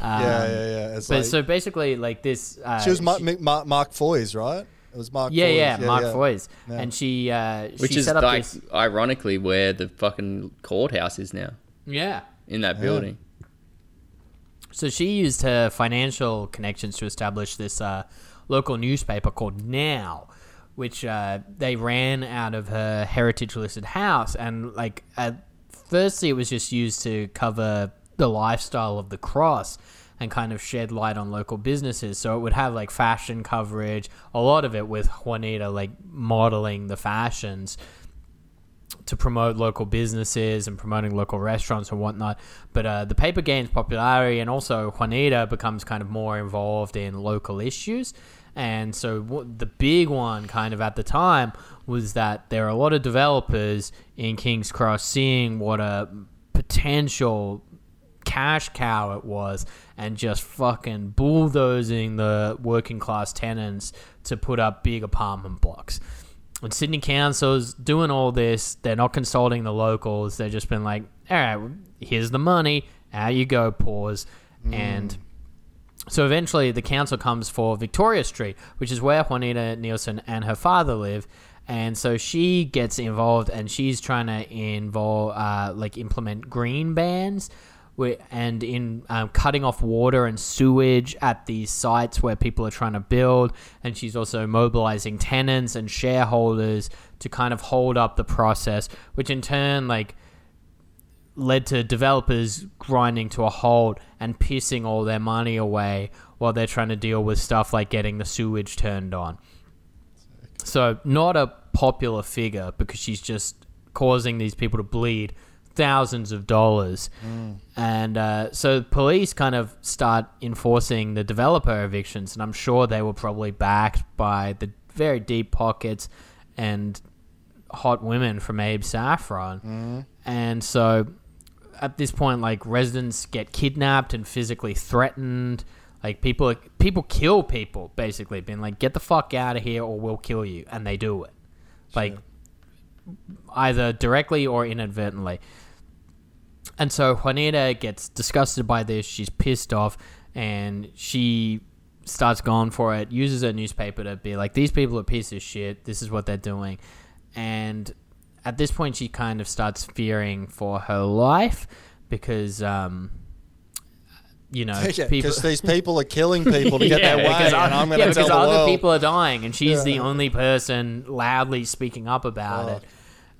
Um, yeah, yeah, yeah. It's But like, so basically, like this, uh, she was Mark, she- Mark, Mark Foy's, right? It was Mark. yeah, Foy's. yeah, Mark yeah. Foy's, Yeah. and she, uh, Which she is set up like this, ironically where the fucking courthouse is now yeah. in that building. So she used her financial connections to establish this uh, local newspaper called Now, which uh, they ran out of her heritage listed house. And like at firstly, it was just used to cover the lifestyle of the cross and kind of shed light on local businesses. So it would have like fashion coverage, a lot of it with Juanita like modeling the fashions to promote local businesses and promoting local restaurants and whatnot. But uh, the paper gains popularity, and also Juanita becomes kind of more involved in local issues. And so what, the big one, kind of at the time, was that there are a lot of developers in King's Cross seeing what a potential cash cow it was and just fucking bulldozing the working class tenants to put up big apartment blocks. And Sydney Council's doing all this. They're not consulting the locals. They're just been like, all right, here's the money. Out you go, pause. Mm. And so eventually the council comes for Victoria Street, which is where Juanita Nielsen and her father live. And so she gets involved and she's trying to involve, uh, like, implement green bans and in um, cutting off water and sewage at these sites where people are trying to build. And she's also mobilizing tenants and shareholders to kind of hold up the process, which in turn, like, led to developers grinding to a halt and pissing all their money away while they're trying to deal with stuff like getting the sewage turned on. So, not a popular figure because she's just causing these people to bleed thousands of dollars. And uh, so, police kind of start enforcing the developer evictions, and I'm sure they were probably backed by the very deep pockets and hot women from Abe Saffron. And so at this point, like residents get kidnapped and physically threatened. Like people, people kill people basically, being like, "Get the fuck out of here, or we'll kill you," and they do it, like either directly or inadvertently. And so Juanita gets disgusted by this. She's pissed off, and she starts going for it. Uses her newspaper to be like, "These people are pieces of shit. This is what they're doing," and at this point, she kind of starts fearing for her life because, um, you know, Yeah, people. because these people are killing people to get their way, because, and I'm going yeah, to tell because the other world. people are dying, and she's the only person loudly speaking up about it.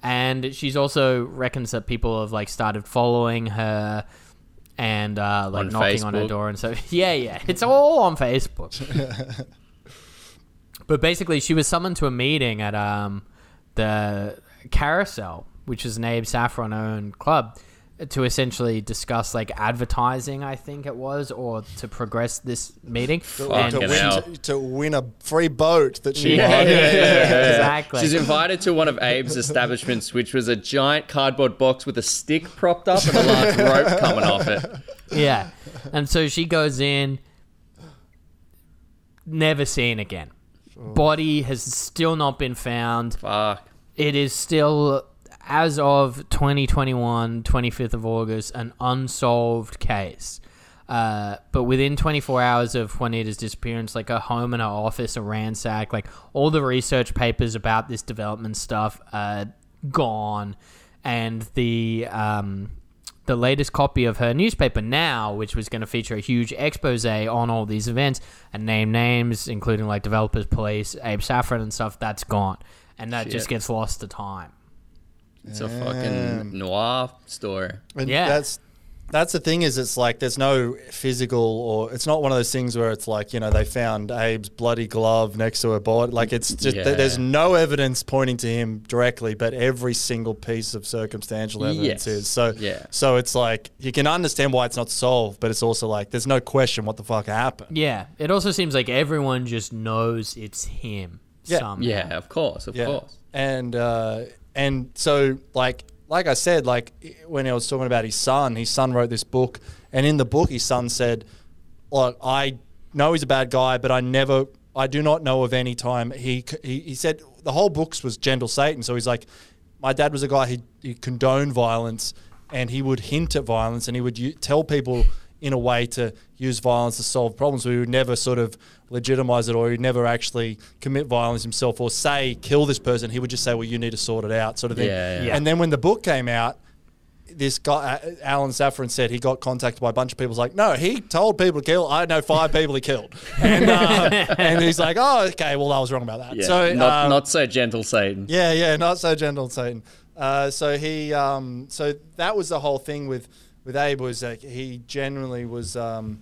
And she's also reckons that people have like started following her and uh, like On knocking on her door and so yeah, yeah, it's all on Facebook. but basically, she was summoned to a meeting at um, the Carousel, which is an Abe Saffron owned club, to essentially discuss like advertising, I think it was, or to progress this meeting. to, And- to win, to, to win a free boat that she Yeah, won. yeah, yeah, yeah. exactly. She's invited to one of Abe's establishments, which was a giant cardboard box with a stick propped up and a large rope coming off it. yeah. And so she goes in, never seen again. Body has still not been found. Fuck. It is still, as of 2021, 25th of August, an unsolved case. Uh, but within 24 hours of Juanita's disappearance, like her home and her office are ransacked. Like all the research papers about this development stuff are gone, and the um, the latest copy of her newspaper now, which was going to feature a huge expose on all these events and name names, including like developers, police, Abe Saffron, and stuff, that's gone, and that just gets lost to time. It's a fucking noir story. And Yeah. that's that's the thing is it's like there's no physical or it's not one of those things where it's like you know they found Abe's bloody glove next to her body like it's just Yeah. there's no evidence pointing to him directly but every single piece of circumstantial evidence Yes. is so Yeah. so it's like you can understand why it's not solved but it's also like there's no question what the fuck happened Yeah, it also seems like everyone just knows it's him. Yeah. somehow. Yeah, of course, of course. And uh, and so like like I said, like when I was talking about his son, his son wrote this book, and in the book, his son said, "Like I know he's a bad guy, but I never." I do not know of any time he he, he said the whole books was gentle Satan. So he's like, my dad was a guy he, he condoned violence and he would hint at violence and he would u- tell people in a way to use violence to solve problems. We would never sort of legitimize it or he'd never actually commit violence himself or say kill this person. He would just say, well, you need to sort it out, sort of thing. Yeah, yeah. And then when the book came out, this guy, Alan Saffron, said he got contacted by a bunch of people. He's like, no, he told people to kill. I know five people he killed. And, uh, and he's like, oh, okay, well, I was wrong about that. Yeah. So, not um, not so gentle, Satan. yeah, yeah, not so gentle, Satan. Uh, so he, um, so that was the whole thing with with Abe was like he generally was. Um,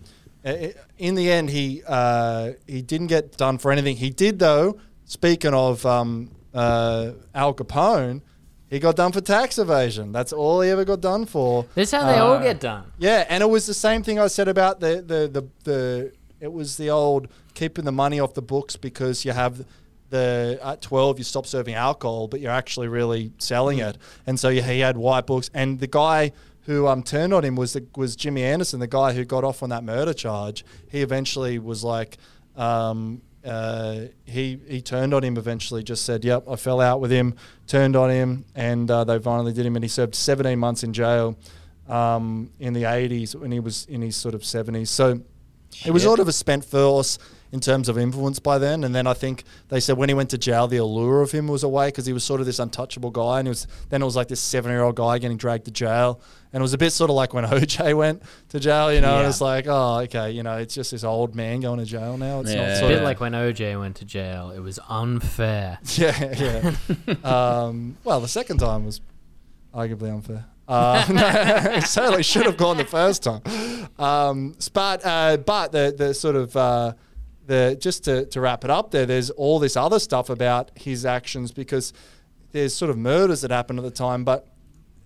in the end, he uh, he didn't get done for anything. He did though. Speaking of um, uh, Al Capone, he got done for tax evasion. That's all he ever got done for. This is how they all Uh, get done. Yeah, and it was the same thing I said about the the the, the it was the old keeping the money off the books because you have the at 12 you stop serving alcohol but you're actually really selling it and so he had white books and the guy who um, turned on him was the, was Jimmy Anderson the guy who got off on that murder charge. He eventually was like um, uh, he he turned on him eventually just said yep I fell out with him turned on him and uh, they finally did him and he served 17 months in jail um, in the 80s when he was in his sort of 70s. So it was sort of a spent force in terms of influence by then. And then I think they said when he went to jail, the allure of him was away because he was sort of this untouchable guy. And it was then it was like this seven year old guy getting dragged to jail. And it was a bit sort of like when OJ went to jail, you know, and Yeah. it's like, oh, okay, you know, it's just this old man going to jail now. It's Yeah. not A bit of like when OJ went to jail. It was unfair. yeah, yeah. um, well, the second time was arguably unfair. Uh, no, it certainly should have gone the first time. Um, but uh, but the the sort of uh, the just to, to wrap it up there, there's all this other stuff about his actions because there's sort of murders that happened at the time, but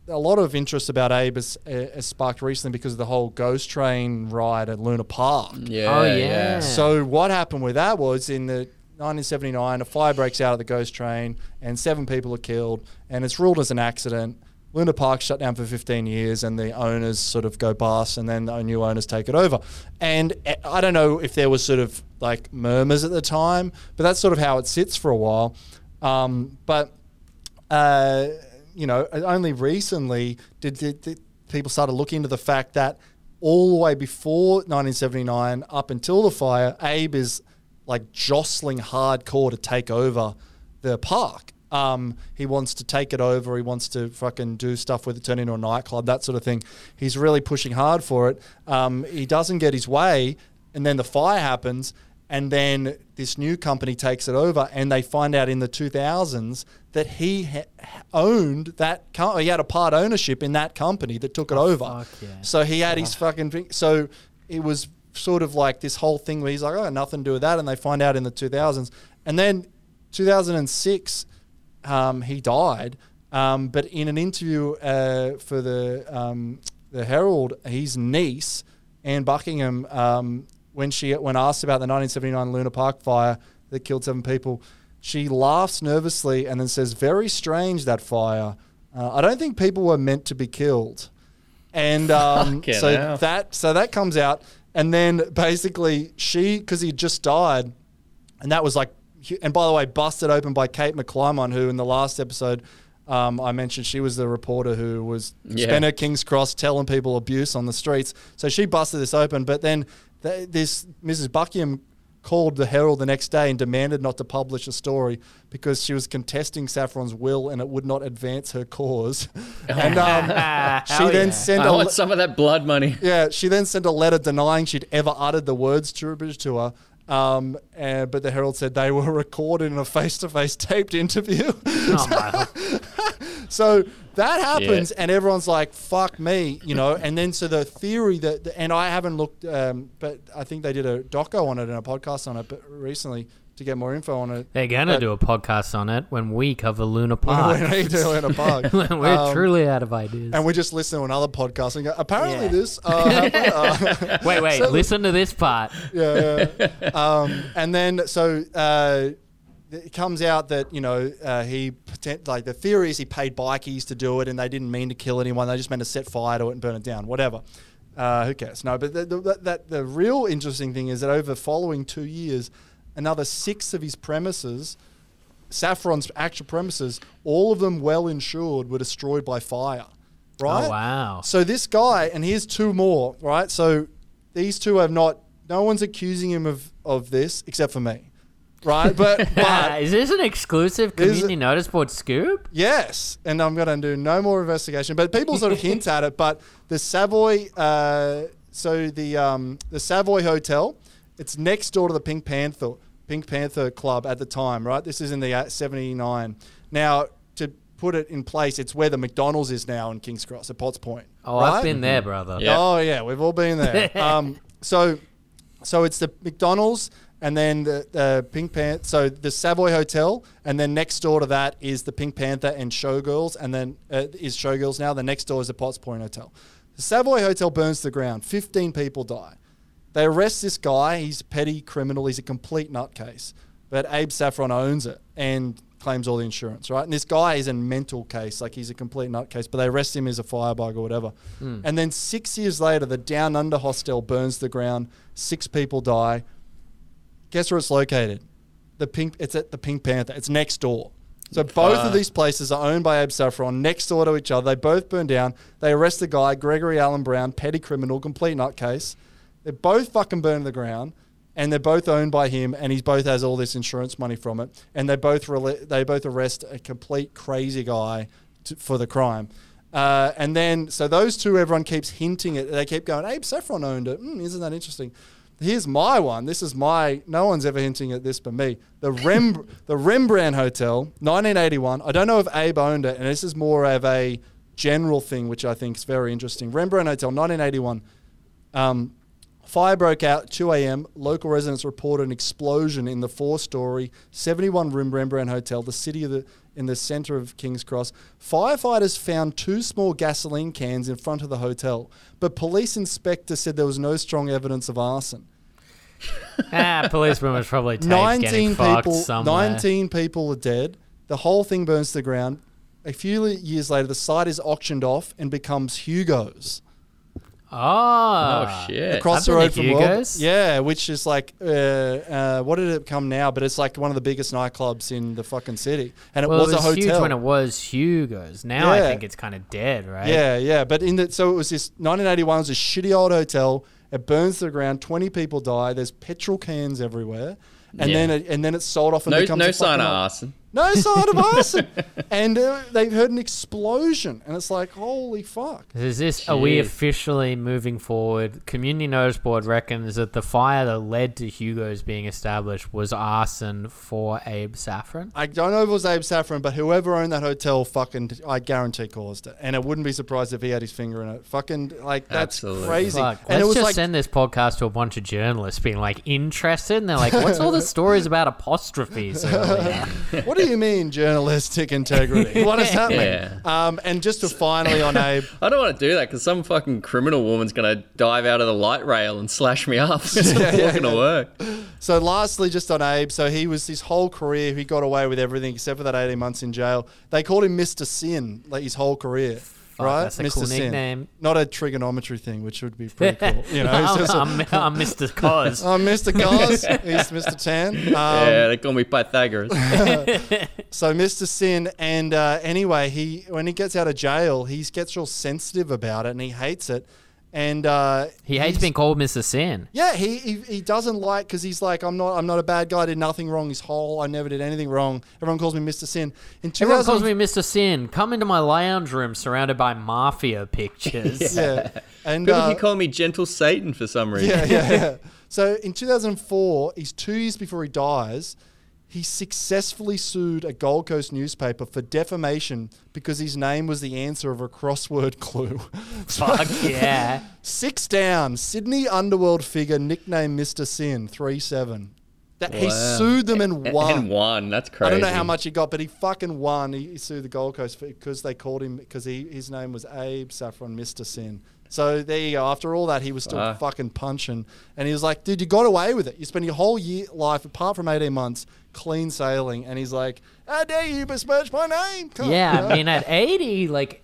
a lot of interest about Abe has, uh, has sparked recently because of the whole ghost train ride at Luna Park. Yeah. Oh, yeah. So what happened with that was in the 1979, a fire breaks out of the ghost train, and seven people are killed, and it's ruled as an accident. Luna Park shut down for 15 years, and the owners sort of go bust, and then the new owners take it over. And eh, I don't know if there was sort of like murmurs at the time, but that's sort of how it sits for a while. Um, but uh, you know, only recently did, did, did people started looking into the fact that all the way before 1979, up until the fire, Abe is like jostling hardcore to take over the park. Um, he wants to take it over. He wants to fucking do stuff with it, turn it into a nightclub, that sort of thing. He's really pushing hard for it. Um, he doesn't get his way, and then the fire happens, and then this new company takes it over, and they find out in the 2000s that he ha- owned that. Com- he had a part ownership in that company that took it over. fuck yeah. So he had his fucking thing. So it was sort of like this whole thing where he's like, oh, nothing to do with that. And they find out in the 2000s. And then 2006, um, he died. Um, but in an interview uh, for the um, the Herald, his niece, Anne Buckingham, um, when she when asked about the 1979 Luna Park fire that killed seven people, she laughs nervously and then says, "Very strange that fire. Uh, I don't think people were meant to be killed." And um, so hell. that so that comes out, and then basically she because he just died, and that was like, and by the way, busted open by Kate McClymont, who in the last episode. Um, I mentioned she was the reporter who was Yeah. spent at King's Cross telling people abuse on the streets. So she busted this open. But then th- this Mrs. Buckingham called the Herald the next day and demanded not to publish the story because she was contesting Saffron's will and it would not advance her cause. and um, she then yeah. sent I a want le- some of that blood money. yeah, she then sent a letter denying she'd ever uttered the words to her. Um, and, but the Herald said they were recorded in a face-to-face taped interview. Oh, so that happens, and everyone's like, "Fuck me," you know. And then so the theory that, and I haven't looked, um, but I think they did a doco on it and a podcast on it, but recently to get more info on it. They're gonna But- do a podcast on it when we cover Luna When Park. we do it in a park. When We're Um, truly out of ideas. and we just listen to another podcast and go, apparently Yeah. this uh, happened. Uh, wait, wait. So- listen to this part. yeah, yeah. Um, and then so uh, it comes out that you know uh, he potent- like the theory is he paid bikies to do it, and they didn't mean to kill anyone. They just meant to set fire to it and burn it down. Whatever. Uh, who cares? No, but the, the, that the real interesting thing is that over the following two years. Another six of his premises, Saffron's actual premises, all of them well insured, were destroyed by fire. Right? Oh, wow. So this guy, and here's two more, right? So these two have not. No one's accusing him of of this except for me, right? But but is this an exclusive community notice board scoop? Yes, and I'm going to do no more investigation. But people sort of hint at it. But the Savoy, uh, so the um, the Savoy Hotel, it's next door to the Pink Panther Pink Panther Club at the time, right? This is in the uh, '79. Now to put it in place, it's where the McDonald's is now in Kings Cross at Potts Point. Oh, right? I've been there, brother. Yeah. Oh yeah, we've all been there. um, so, so it's the McDonald's, and then the, the Pink Panther. So the Savoy Hotel, and then next door to that is the Pink Panther and Showgirls, and then uh, is Showgirls now. The next door is the Potts Point Hotel. The Savoy Hotel burns to the ground. Fifteen people die. They arrest this guy. He's a petty criminal. He's a complete nutcase. But Abe Saffron owns it and claims all the insurance, right? And this guy is a mental case, like he's a complete nutcase. But they arrest him as a firebug or whatever. Hmm. And then six years later, the Down Under hostel burns to the ground. Six people die. Guess where it's located? The pink. It's at the Pink Panther. It's next door. So both of these places are owned by Abe Saffron, next door to each other. They both burn down. They arrest the guy, Gregory Allen Brown, petty criminal, complete nutcase. They both fucking burn to the ground, and they're both owned by him, and he both has all this insurance money from it. And they both they both arrest a complete crazy guy to, for the crime. Uh, and then, so those two, everyone keeps hinting it. They keep going, Abe Saffron owned it. Mm, isn't that interesting? Here's my one. This is my. No one's ever hinting at this but me. The Rem, the Rembrandt Hotel, 1981. I don't know if Abe owned it, and this is more of a general thing, which I think is very interesting. Rembrandt Hotel, 1981. Um, fire broke out at 2 a.m. Local residents reported an explosion in the four-story, 71-room Rembrandt Hotel, the city of the in the center of King's Cross. Firefighters found two small gasoline cans in front of the hotel, but police inspector said there was no strong evidence of arson. ah, policeman was probably taped 19 people, somewhere. 19 people are dead. The whole thing burns to the ground. A few years later, the site is auctioned off and becomes Hugo's. Oh, Oh shit! across the road to from World. Hugo's. Yeah, which is like, uh, uh, what did it become now? But it's like one of the biggest nightclubs in the fucking city, and it Well, was, it was a hotel. huge when it was Hugo's. Now I Yeah. think it's kind of dead, right? yeah, yeah. But in the so it was this 1981 was a shitty old hotel. It burns to the ground. Twenty people die. There's petrol cans everywhere, and Yeah. then it, and then it's sold off and no, becomes no a sign fucking of old- arson. No sign of arson. and uh, they've heard an explosion, and it's like, holy fuck. Is this? Are we officially moving forward? Community Notice Board reckons that the fire that led to Hugo's being established was arson for Abe Saffron. I don't know if it was Abe Saffron, but whoever owned that hotel, fucking, I guarantee caused it. And I wouldn't be surprised if he had his finger in it. Fucking, like, that's Absolutely. crazy. Fuck, and it let's was just like, send this podcast to a bunch of journalists being like interested, and they're like, "What's all the stories about apostrophes?" earlier?" what do you mean journalistic integrity? What does that mean? Yeah. Um, and just to finally on Abe, I don't want to do that because some fucking criminal woman's gonna dive out of the light rail and slash me up. It's not going to work. so lastly, just on Abe, so he was his whole career, he got away with everything except for that 18 months in jail. They called him Mr. Sin, like his whole career. Right? that's a cool nickname. Not a trigonometry thing, which would be pretty cool. You know, I'm, just a- I'm, I'm Mr. Cos. I'm Mr. Cos, he's Mr. Tan. Um, yeah, they call me Pythagoras. So Mr. Sin, and uh, anyway, he when he gets out of jail, he gets real sensitive about it, and he hates it. And uh, He hates he's- being called Mr. Sin. Yeah, he, he he doesn't like because he's like I'm not I'm not a bad guy. I did nothing wrong. He's whole. I never did anything wrong. Everyone calls me Mr. Sin. In Everyone calls me Mr. Sin. Come into my lounge room surrounded by mafia pictures. yeah, and People uh, keep calling me Gentle Satan for some reason. yeah, yeah, yeah. So in 2004, he's two years before he dies. He successfully sued a Gold Coast newspaper for defamation because his name was the answer of a crossword clue. Fuck yeah. Six down, Sydney underworld figure nicknamed Mr. Sin, 3 7. That, He sued them and won. And one. That's crazy. I don't know how much he got, but he fucking won. He, he sued the Gold Coast because they called him because he his name was Abe Saffron, Mr. Sin. So there you go. After all that, he was still Ah. fucking punching, and he was like, "Dude, you got away with it. You spent your whole year life, apart from eighteen months, clean sailing." And he's like, "How dare you besmirch my name?" Come Yeah, know? I mean, at 80, like,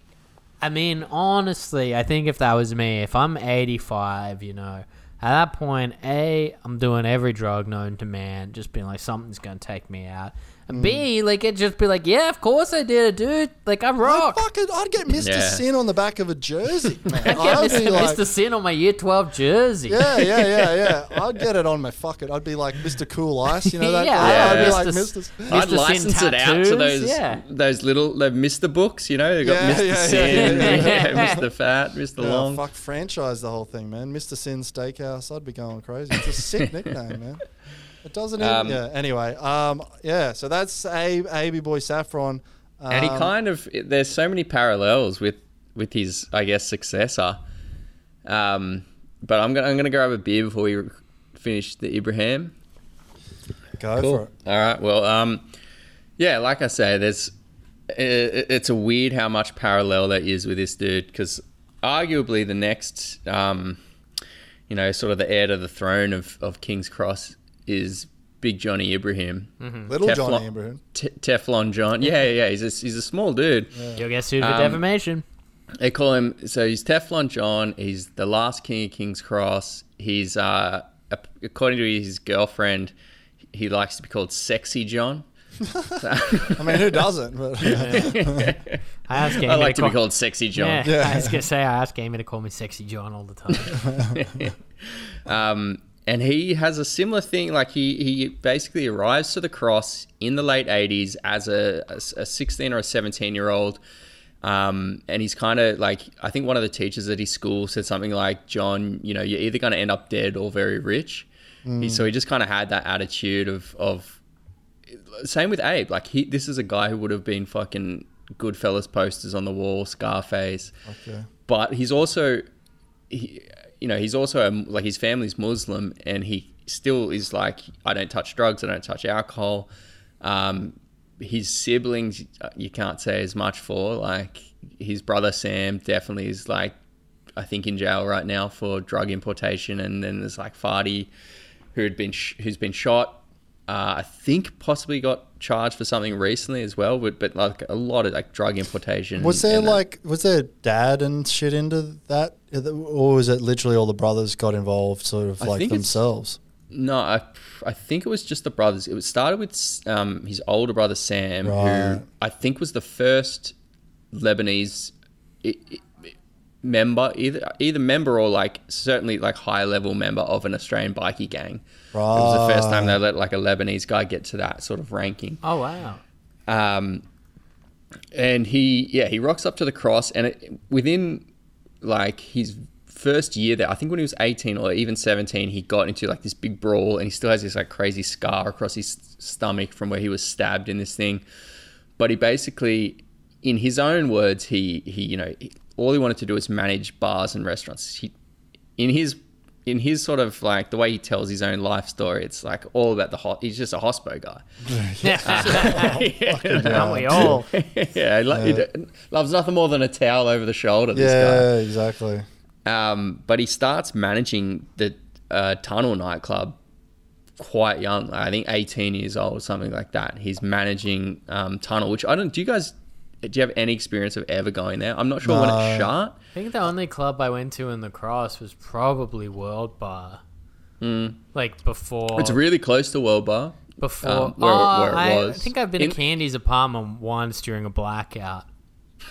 I mean, honestly, I think if that was me, if I'm 85, you know, At that point, A, I'm doing every drug known to man, just being like, something's going to take me out. And B, like, it just be like, yeah, of course I did it, dude. Like, I I'd rock. fucking, I'd get Mr. Yeah. Sin on the back of a jersey, man. Get I'd Mr. like, Mr. Sin on my year 12 jersey. yeah, yeah, yeah, yeah. I'd get it on my fucking. I'd be like Mr. Cool Ice, you know that? Yeah, guy? I'd yeah. be like Mr. Mr. S- I'd Mr. Sin license it out to those yeah. those little they've Mr. Books, you know, they've got Yeah, Mr. yeah, Sin, yeah, yeah, yeah. Mr. Fat, Mr. Yeah, oh, Long. fuck franchise the whole thing, man. Mr. Sin Steakhouse. I'd be going crazy. It's a sick nickname, man. It doesn't even. Um, yeah. Anyway, um, yeah. So that's a AB boy Saffron. Um, and he kind of there's so many parallels with with his I guess successor. Um, but I'm gonna I'm gonna grab a beer before we finish the Ibrahim. go for it. All right. Well, um, yeah, like I say, there's it, it's a weird how much parallel there is with this dude because arguably the next, um, you know, sort of the heir to the throne of of King's Cross is Big Johnny Ibrahim, Little Teflon- Johnny Ibrahim. Te- Teflon John. Yeah, yeah, yeah. He's a, he's a small dude. You'll get sued for Um, defamation. They call him so he's Teflon John. He's the last king of King's Cross. He's uh, according to his girlfriend, he likes to be called Sexy John. I mean, who doesn't? But I ask Amy I like to call- be called Sexy John. Yeah, I was gonna say I ask Amy to call me Sexy John all the time. Um, and he has a similar thing. Like he he basically arrives to the cross in the late '80s as a, a, a 16 or a 17 year old. Um, and he's kind of like I think one of the teachers at his school said something like, "John, you know, you're either going to end up dead or very rich." He, so he just kind of had that attitude of of same with Abe. Like he, this is a guy who would have been fucking Goodfellas posters on the wall, Scarface. okay. But he's also, he, you know, he's also a, like his family's Muslim, and he still is like, I don't touch drugs, I don't touch alcohol. Um, his siblings, uh, you can't say as much for. Like his brother Sam, definitely is like, I think in jail right now for drug importation, and then there's like Fadi, who had been sh- who's been shot. Uh, I think possibly got charged for something recently as well, but but like a lot of like drug importation. Was there and like was there dad and shit into that, or was it literally all the brothers got involved, sort of I like themselves? No, I, I think it was just the brothers. It was started with um, his older brother Sam, Right. who I think was the first Lebanese member, either either member or like certainly like high level member of an Australian bikie gang. It was the first time they let like a Lebanese guy get to that sort of ranking. oh wow. Um, and he, yeah, he rocks up to the cross, and it, within like his first year there, I think when he was 18 or even 17, he got into like this big brawl, and he still has this like crazy scar across his stomach from where he was stabbed in this thing. But he basically, in his own words, he he you know he- all he wanted to do was manage bars and restaurants. He, in his in his sort of like the way he tells his own life story, it's like all about the hot. He's just a hospo guy. Aren't we all? yeah, he, lo- he loves nothing more than a towel over the shoulder. This Yeah, exactly. Um, but he starts managing the uh, Tunnel nightclub quite young. I think 18 years old, or something like that. He's managing um, Tunnel, which I don't. Do you guys? Do you have any experience of ever going there? I'm not sure when No. it shut. I think the only club I went to in the cross was probably World Bar. Like before. It's really close to World Bar. before. um, where- oh, where it I think I've been In- to Candy's apartment once during a blackout.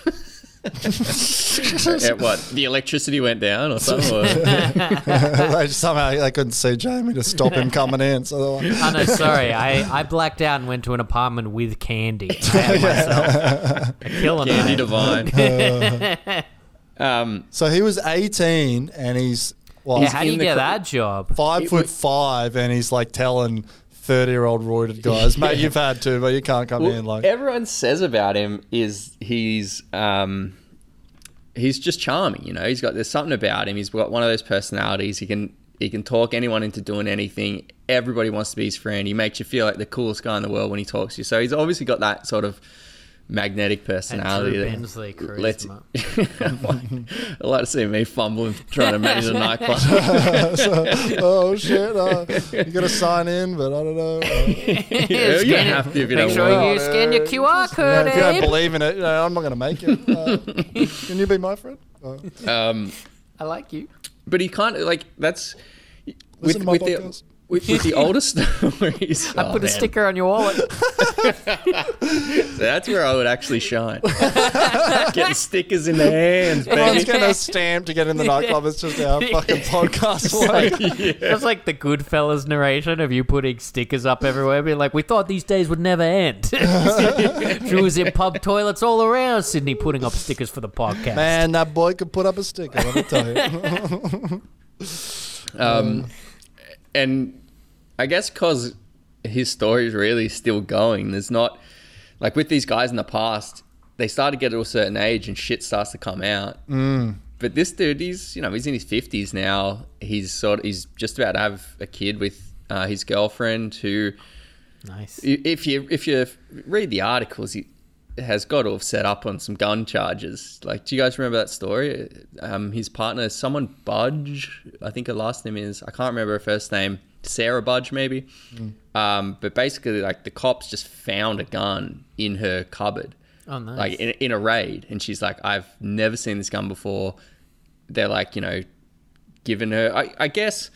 At what? The electricity went down or something? or- somehow they couldn't see Jamie to stop him coming in, so they're like, Oh no, sorry. I, I blacked out and went to an apartment with Candy. And I had myself a killer Candy night. Divine. um, so he was 18 and he's well, Yeah, how do you the get cr- that job? five foot five, and he's like telling 30 year old roided guys, mate, you've had to, but you can't come in. Like, everyone says about him is he's um, he's just charming. You know, he's got there's something about him. He's got one of those personalities. He can he can talk anyone into doing anything. Everybody wants to be his friend. He makes you feel like the coolest guy in the world when he talks to you. So he's obviously got that sort of magnetic personality. Drew that Bensley lets- charisma. I like to see me fumbling trying to manage a nightclub. oh shit, uh, you got to sign in, but I don't know. Uh, Yeah, you don't have to if you Make don't sure want. you scan your QR yeah, code, if you don't believe in it, you know, I'm not going to make it. Uh, can you be my friend? Uh, Um, I like you. but he can't like that's Listen to my with podcast. the with, with the older stories. I oh, put a man. sticker on your wallet. That's where I would actually shine. Getting stickers in the hands, Everyone's baby. getting a stamp to get in the nightclub. It's just our fucking podcast. Like, It's like the Goodfellas narration of you putting stickers up everywhere, being like, "We thought these days would never end." Drews in pub toilets all around Sydney, putting up stickers for the podcast. man, that boy could put up a sticker. Let me tell you. Um, and I guess because his story is really still going, there's not like with these guys in the past, they start to get to a certain age and shit starts to come out. Mm. But this dude, he's you know he's in his fifties now. He's sort of, he's just about to have a kid with uh, his girlfriend who nice. if you if you read the articles, he has got to have set up on some gun charges. Like, do you guys remember that story? Um, his partner, someone Budge, I think her last name is. I can't remember her first name. Sarah Budge, maybe. Um, but basically, like the cops just found a gun in her cupboard, Oh, nice. like in, in a raid, and she's like, "I've never seen this gun before." They're like, you know, given her. I, I guess.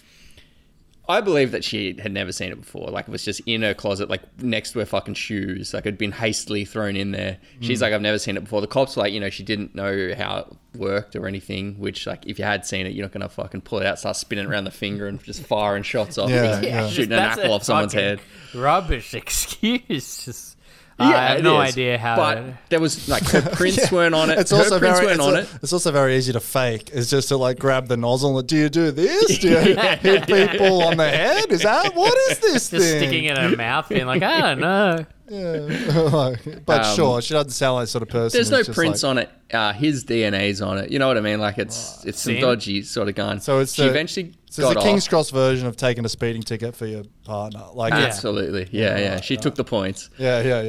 I believe that she had never seen it before. Like it was just in her closet, like next to her fucking shoes. Like it had been hastily thrown in there. She's hmm. like, I've never seen it before. The cops were like, you know, she didn't know how it worked or anything. Which, like, if you had seen it, you're not gonna fucking pull it out, start spinning around the finger, and just firing shots off, Yeah, yeah. shooting an That's apple off someone's head. Rubbish excuse. Just, I have no is. idea how. But there was like her prints weren't on it. It's her also prints very. weren't It's, on a- it. it's also very easy to fake. It's just to like grab the nozzle. and Do you do this? Do you hit people on the head? Is that what is this just thing? sticking it in her mouth, being like, I don't know. Like, but Um, sure, she doesn't sound like the sort of person. There's no prints like, on it. Uh, his DNA's on it. You know what I mean? Like it's it's some dodgy sort of gun. So it's she the- eventually So got it's the King's off. Cross version of taking a speeding ticket for your partner. Like, Yeah. yeah, Absolutely, yeah, yeah. She took the points. yeah, yeah,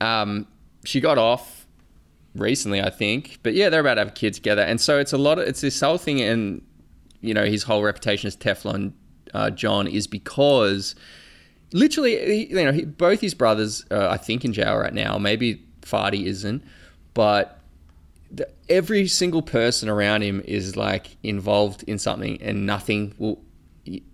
yeah. um, she got off recently, I think. But yeah, they're about to have kids together, and so it's a lot of it's this whole thing, and you know his whole reputation as Teflon uh, John is because literally, you know, he, both his brothers, uh, I think, in jail right now. Maybe Fadi isn't, but the, every single person around him is like involved in something, and nothing will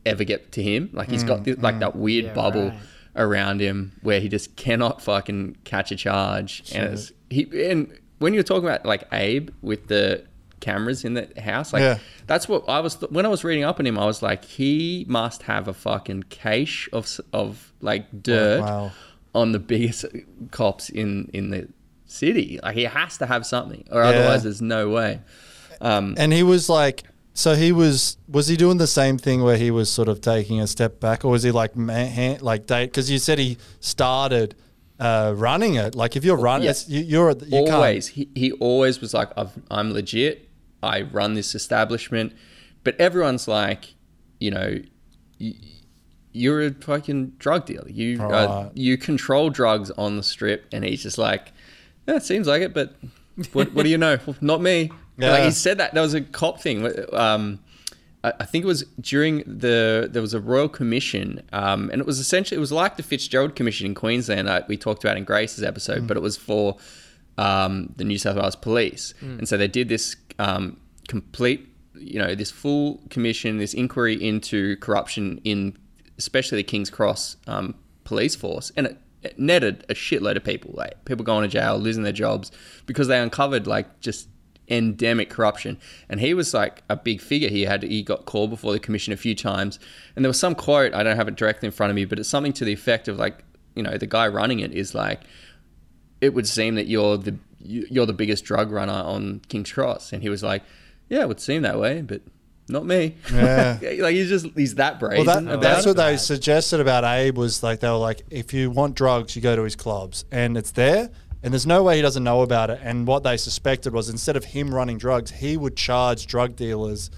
ever get to him. Like he's got this, like that weird Yeah, bubble right. around him where he just cannot fucking catch a charge. And it's, he and when you're talking about like Abe with the cameras in the house, like Yeah. that's what I was when I was reading up on him. I was like, he must have a fucking cache of of like dirt Wow. on the biggest cops in in the city. Like he has to have something, or Yeah. otherwise there's no way. Um, And he was like, so he was was he doing the same thing where he was sort of taking a step back, or was he like man, hand, like date? Because you said he started uh, running it. Like if you're running, Yeah. you, you're you always he, he always was like I've, i'm legit i run this establishment but everyone's like you know you're a fucking drug dealer. You uh, you control drugs on the strip and he's just like yeah it seems like it but what, what do you know? Not me. Yeah. like he said that there was a cop thing. Um I I think it was during the there was a royal commission, um, and it was essentially it was like the Fitzgerald Commission in Queensland uh, we talked about in Grace's episode, but it was for um, the New South Wales Police, and so they did this um, complete, you know, this full commission, this inquiry into corruption in especially the King's Cross um, police force, and it, it netted a shitload of people, like people going to jail, losing their jobs because they uncovered like just endemic corruption. And he was like a big figure. He had he got called before the commission a few times, and there was some quote I don't have it directly in front of me, but it's something to the effect of like, you know, the guy running it is like, it would seem that you're the you- you're the biggest drug runner on King's Cross, and he was like, yeah, it would seem that way, but not me. Yeah. like he's just he's that brazen. Well, that, that's it. what they suggested about Abe was like they were like, if you want drugs, you go to his clubs, and it's there, and there's no way he doesn't know about it. And what they suspected was instead of him running drugs, he would charge drug dealers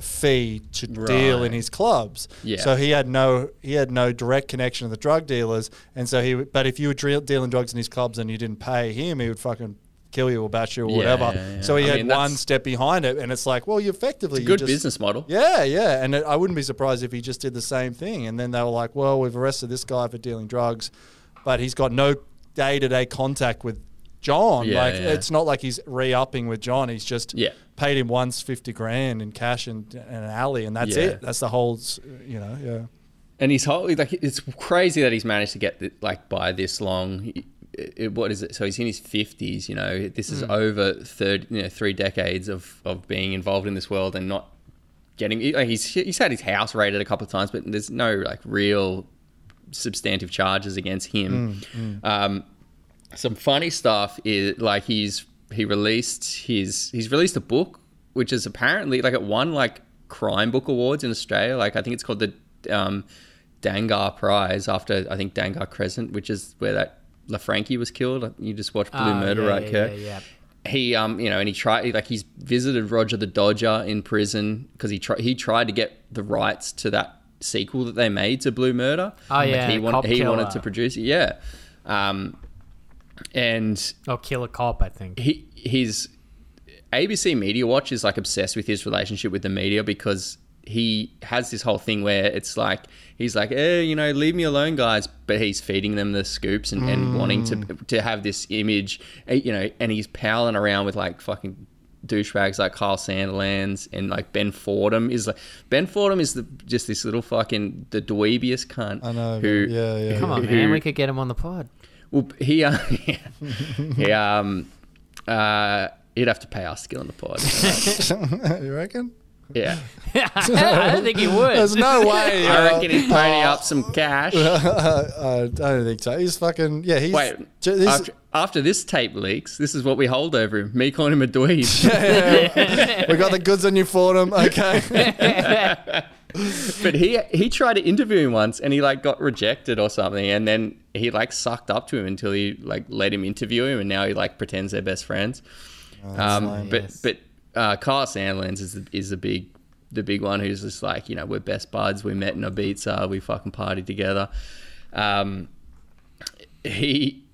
fee to deal in his clubs. Yeah. So he had no he had no direct connection to the drug dealers, and so he. But if you were dre- dealing drugs in his clubs and you didn't pay him, he would fucking kill you or bash you or Yeah, whatever. yeah. So he I had mean, one step behind it, and it's like, well, you effectively good just- business model. yeah, yeah, and it, I wouldn't be surprised if he just did the same thing. And then they were like, "Well, we've arrested this guy for dealing drugs, but he's got no day-to-day contact with John. Yeah, like yeah. it's not like he's re-upping with John. He's just Yeah. paid him once fifty grand in cash and, and an alley, and that's it. That's the whole. You know, yeah. and he's whole like it's crazy that he's managed to get like by this long. He- it- what is it? So he's in his fifties. You know, this is mm. over third, you know, three decades of of being involved in this world and not getting. Like he's he's had his house raided a couple of times, but there's no like real substantive charges against him. Mm, mm. Um, some funny stuff is like he's he released his he's released a book which is apparently like it won like crime book awards in Australia. Like I think it's called the um, Dangar Prize after I think Dangar Crescent, which is where that Lanfranchi was killed. You just watched Blue Ah, Murder, yeah, right, yeah, Kurt? yeah, yeah. He um you know and he tried like he's visited Roger the Dodger in prison because he tried he tried to get the rights to that sequel that they made to Blue Murder. Oh, Like, yeah, he Cop wanted he wanted to produce it. Yeah, um, and Or kill a cop, I think. he his ABC Media Watch is like obsessed with his relationship with the media because he has this whole thing where it's like he's like, eh, you know, leave me alone, guys, but he's feeding them the scoops and, and wanting to to have this image, eh, you know, and he's palling around with like fucking douchebags like Kyle Sandilands and like Ben Fordham is like Ben Fordham is the, just this little fucking the dweebiest cunt. I know. Who, yeah, yeah. Come on, who- man. We could get him on the pod. Well, he, uh, he, um, uh, he'd have to pay us to get on the pod. you reckon? Yeah, I don't think he would. There's no way. I uh, reckon he'd pony up some cash. I don't think so. He's fucking yeah. He's Wait, he's- after, after this tape leaks, this is what we hold over him. Me calling him a dweeb. we got the goods on you for him. Okay. but he he tried to interview him once, and he like got rejected or something, and then he like sucked up to him until he like let him interview him, and now he like pretends they're best friends. um, but but uh, Kyle Sandilands is the, is the big the big one who's just like you know we're best buds. We met in a Ibiza. We fucking party together. Um, he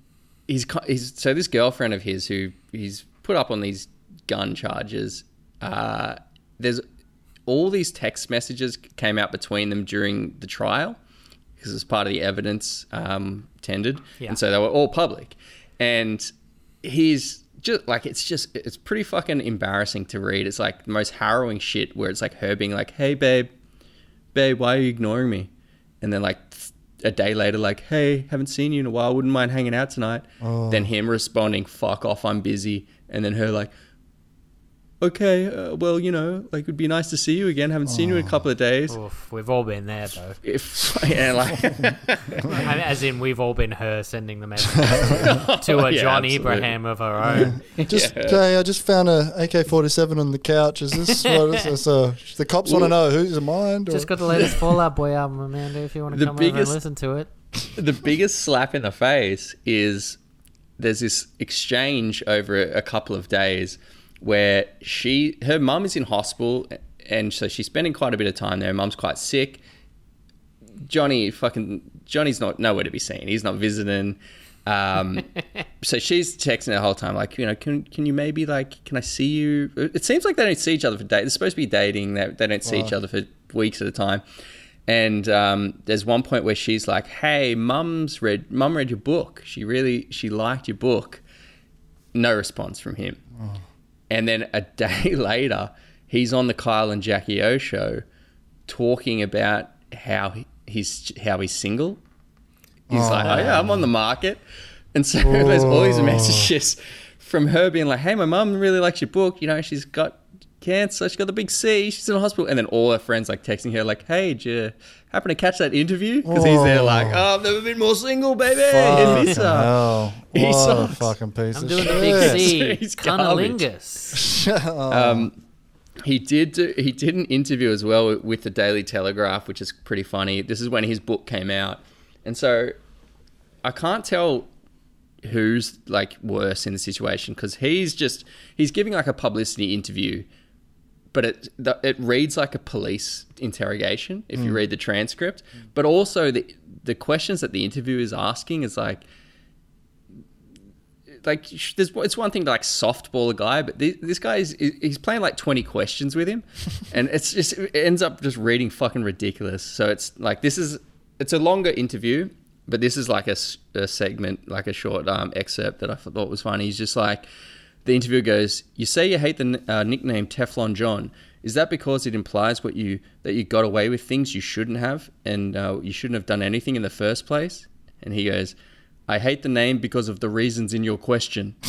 he's he's so this girlfriend of his who he's put up on these gun charges. Uh, there's all these text messages came out between them during the trial because it's part of the evidence um, tendered, Yeah. and so they were all public. And he's just like it's just it's pretty fucking embarrassing to read. It's like the most harrowing shit where it's like her being like, "Hey, babe, babe, why are you ignoring me?" And then like a day later, like, "Hey, haven't seen you in a while. Wouldn't mind hanging out tonight." Then him responding, "Fuck off, I'm busy." And then her like, "Okay, uh, well, you know, like it'd be nice to see you again. Haven't seen you in a couple of days." Oof, we've all been there, though. If yeah, like And As in, we've all been her sending the message to a Yeah, John absolutely. Ibrahim of her own. Just hey, I just found a AK-47 on the couch. Is this what is this? Uh, the cops want to know who's it mine? Or? Just got the latest Fall Out Boy album, Amanda. If you want to The come over and listen to it. the biggest slap in the face is there's this exchange over a couple of days where she her mum is in hospital and so she's spending quite a bit of time there. Mum's quite sick. Johnny fucking Johnny's not nowhere to be seen. He's not visiting. Um, so she's texting the whole time, like, you know, can can you maybe like, can I see you? It seems like they don't see each other for days. They're supposed to be dating. They, they don't see each other for weeks at a time. And um, there's one point where she's like, "Hey, mum's read, mum read your book. She really, she liked your book." No response from him. And then a day later, he's on the Kyle and Jackie O show, talking about how he- he's how he's single. He's like, "Oh yeah, I'm on the market," and so there's all these oh. messages from her being like, "Hey, my mum really likes your book. You know, she's got cancer. She's got the big C. She's in the hospital." And then all her friends like texting her like, "Hey, did you happen to catch that interview?" Because he's there like, "Oh, I've never been more single, baby." Fucking It miss hell. He What a fucking piece I'm of doing shit. the big C. He's. Cunnilingus. Um, he did do, he did an interview as well with the Daily Telegraph, which is pretty funny. This is when his book came out, and so I can't tell who's like worse in the situation because he's just he's giving like a publicity interview, but it the, it reads like a police interrogation if you read the transcript. But also the the questions that the interviewer is asking is like like there's it's one thing to like softball a guy, but this, this guy is he's playing like 20 questions with him, and it's just it ends up just reading fucking ridiculous. So it's like this is it's a longer interview, but this is like a, a segment, like a short um, excerpt that I thought was funny. He's just like, the interviewer goes, "You say you hate the uh, nickname Teflon John. Is that because it implies what you that you got away with things you shouldn't have, and uh, you shouldn't have done anything in the first place?" And he goes, "I hate the name because of the reasons in your question."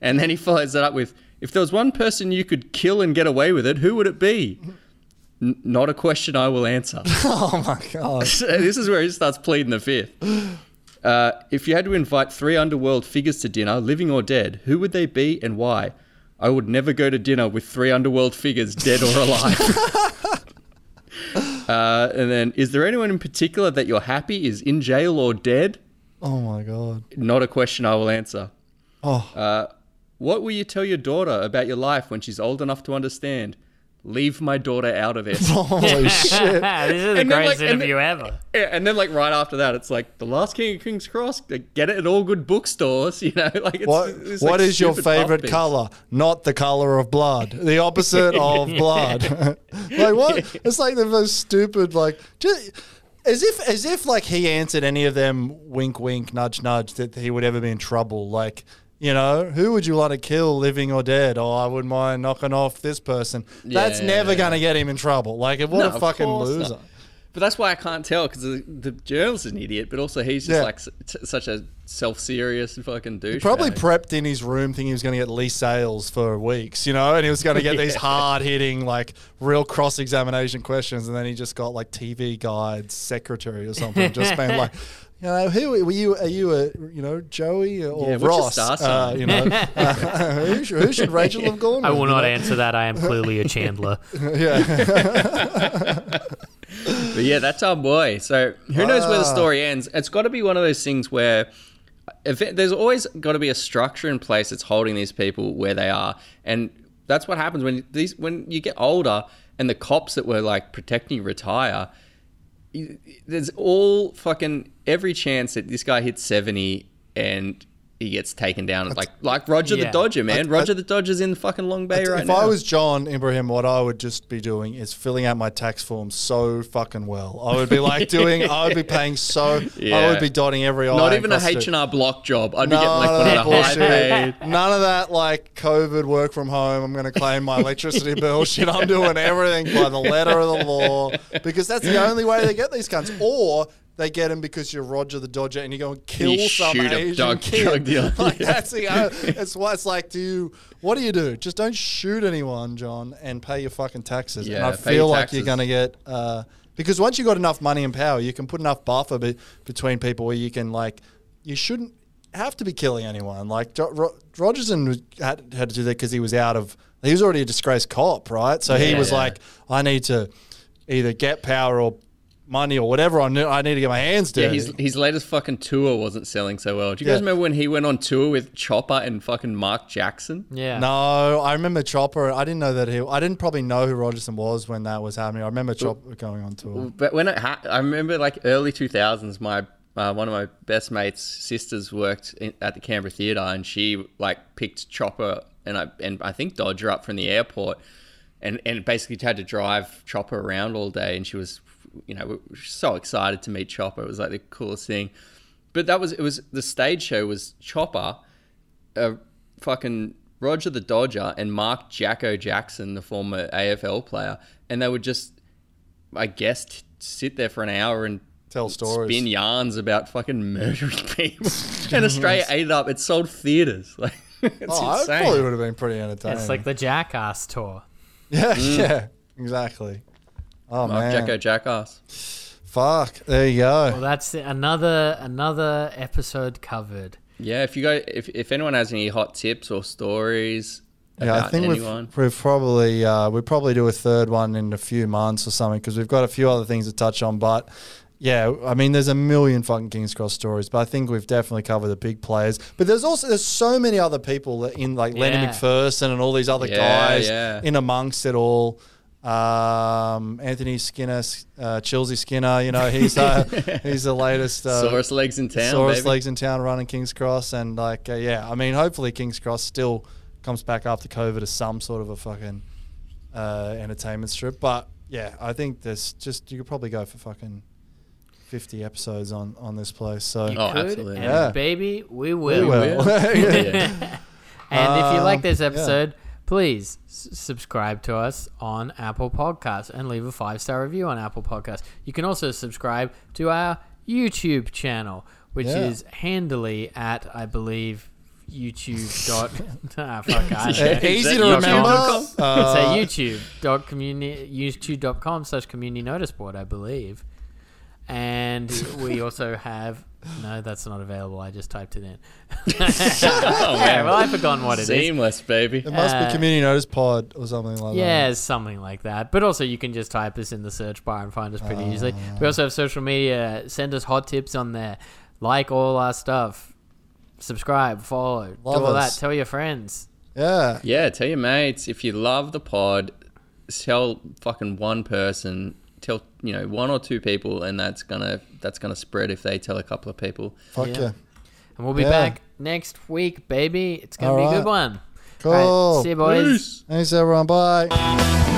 and then he follows that up with, "If there was one person you could kill and get away with it, who would it be?" N- not a question I will answer. Oh my god. This is where he starts pleading the fifth. Uh, if you had to invite three underworld figures to dinner, living or dead, who would they be and why? I would never go to dinner with three underworld figures, dead or alive. uh, and then, is there anyone in particular that you're happy is in jail or dead? Oh my god. Not a question I will answer. Oh. Uh, what will you tell your daughter about your life when she's old enough to understand? Leave my daughter out of it. Holy shit. this is the And then, greatest like, and interview ever. Yeah, and then like right after that, it's like the Last King of King's Cross. Like, get it at all good bookstores, you know. Like, it's, What it's, What like, is your favorite color? Not the color of blood. The opposite of blood. like what? It's like the most stupid. Like just as if as if like he answered any of them. Wink, wink, nudge, nudge. That he would ever be in trouble. Like. You know, who would you like to kill, living or dead? Oh, I wouldn't mind knocking off this person. That's Yeah. never going to get him in trouble. Like, what No, a fucking course not. loser. But that's why I can't tell because the, the journalist is an idiot, but also he's just Yeah. like t- such a self-serious fucking douche. Probably prepped in his room thinking he was going to get Leigh Sales for weeks, you know, and he was going to get these hard hitting, like real cross examination questions. And then he just got like TV guide secretary or something, just being like, you know, who were you? Are you a, you know, Joey or Yeah, what's your Ross? Uh, you know, who, should, who should Rachel have gone? I with, will you not know? answer that. I am clearly a Chandler. yeah. But yeah, that's our boy. So who knows where the Ah. story ends? It's got to be one of those things where if it, there's always got to be a structure in place that's holding these people where they are, and that's what happens when these when you get older and the cops that were like protecting you retire. There's all fucking every chance that this guy hits seventy and he gets taken down. Like like Roger Yeah. the Dodger, man. I- Roger the Dodger's in fucking Long Bay right if now. If I was John Ibrahim, what I would just be doing is filling out my tax form so fucking well. I would be like doing, I would be paying so, I would be dotting every I. not even a H and R Block job. I'd be getting like of one of that high bullshit. paid. None of that like COVID work from home. I'm going to claim my electricity bill. Shit, I'm doing everything by the letter of the law because that's the only way they get these cunts. Or they get him because you're Roger the Dodger and you go and kill you some shoot Asian drug- kid. dealer. Like, Yeah. that's the. o- It's why it's like. Do you? What do you do? Just don't shoot anyone, John, and pay your fucking taxes. and Yeah, I feel your like you're going to get. Uh, because once you've got enough money and power, you can put enough buffer be, between people where you can like. You shouldn't have to be killing anyone. Like jo- Ro- Rogerson had, had to do that because he was out of. He was already a disgraced cop, right? So he was yeah. like, I need to either get power or money or whatever. I need, I need to get my hands Yeah, dirty. his, his latest fucking tour wasn't selling so well. Do you guys Yeah. remember when he went on tour with Chopper and fucking Mark Jackson? Yeah. No, I remember Chopper. I didn't know that he. I didn't probably know who Rogerson was when that was happening. I remember Chopper going on tour. But when it ha- I remember like early 2000s, my uh, one of my best mates' sisters worked in, at the Canberra Theatre, and she like picked Chopper and I and I think Dodger up from the airport, and and basically had to drive Chopper around all day, and she was, you know, so excited to meet Chopper. It was like the coolest thing. But that was it was the stage show was Chopper, uh, fucking Roger the Dodger, and Mark Jacko Jackson, the former AFL player, and they would just, I guess, sit there for an hour and Tell stories. spin yarns about fucking murdering people. and Australia ate it up. It sold theaters. Like it's Oh, insane. that probably would have been pretty entertaining. It's like the Jackass tour. yeah, yeah, exactly. Oh Mark man, Jacko Jackass. fuck. There you go. Well, go. that's another another episode covered. Yeah, if you go, if, if anyone has any hot tips or stories Yeah, I think anyone, we've, we've probably uh, we probably do a third one in a few months or something because we've got a few other things to touch on. But yeah, I mean, there's a million fucking Kings Cross stories, but I think we've definitely covered the big players. But there's also there's so many other people that in like Lenny McPherson and all these other Yeah, guys yeah. in amongst it all. Um, Anthony Skinner, uh, Chilsey Skinner, you know, he's uh, he's the latest uh, Sorest legs in town, Saurus baby. legs in town running King's Cross, and like, uh, yeah, I mean, hopefully King's Cross still comes back after COVID as some sort of a fucking uh, entertainment strip. But yeah, I think there's just you could probably go for fucking 50 episodes on on this place. So You Oh, could, absolutely. And Yeah. baby, we we will. will. Yeah. And if you like Um, this yeah. Please s- subscribe to us on Apple Podcasts and leave a five star review on Apple Podcasts. You can also subscribe to our YouTube channel, which Yeah. is handily at, I believe, YouTube dot ah, fuck, I don't know. easy to remember. Uh, Say YouTube dot community YouTube.com slash community notice board, I believe. And we also have no, that's not available. I just typed it in. Oh, yeah, well, I've forgotten what it is. Seamless, baby. It must Uh, be Community Notice Pod or something like Yeah, that. Yeah, something like that. But also, you can just type us in the search bar and find us pretty easily. Ah. We also have social media. Send us hot tips on there. Like all our stuff. Subscribe, follow, Love do all us. that. Tell your friends. Yeah. Yeah, tell your mates if you love the pod, tell fucking one person, tell you know one or two people, and that's gonna that's gonna spread if they tell a couple of people. Fuck Yeah. yeah. And we'll be Yeah. back next week, baby. It's going to be a good one. Cool. All right, see you, boys. Peace. Thanks, everyone. Bye.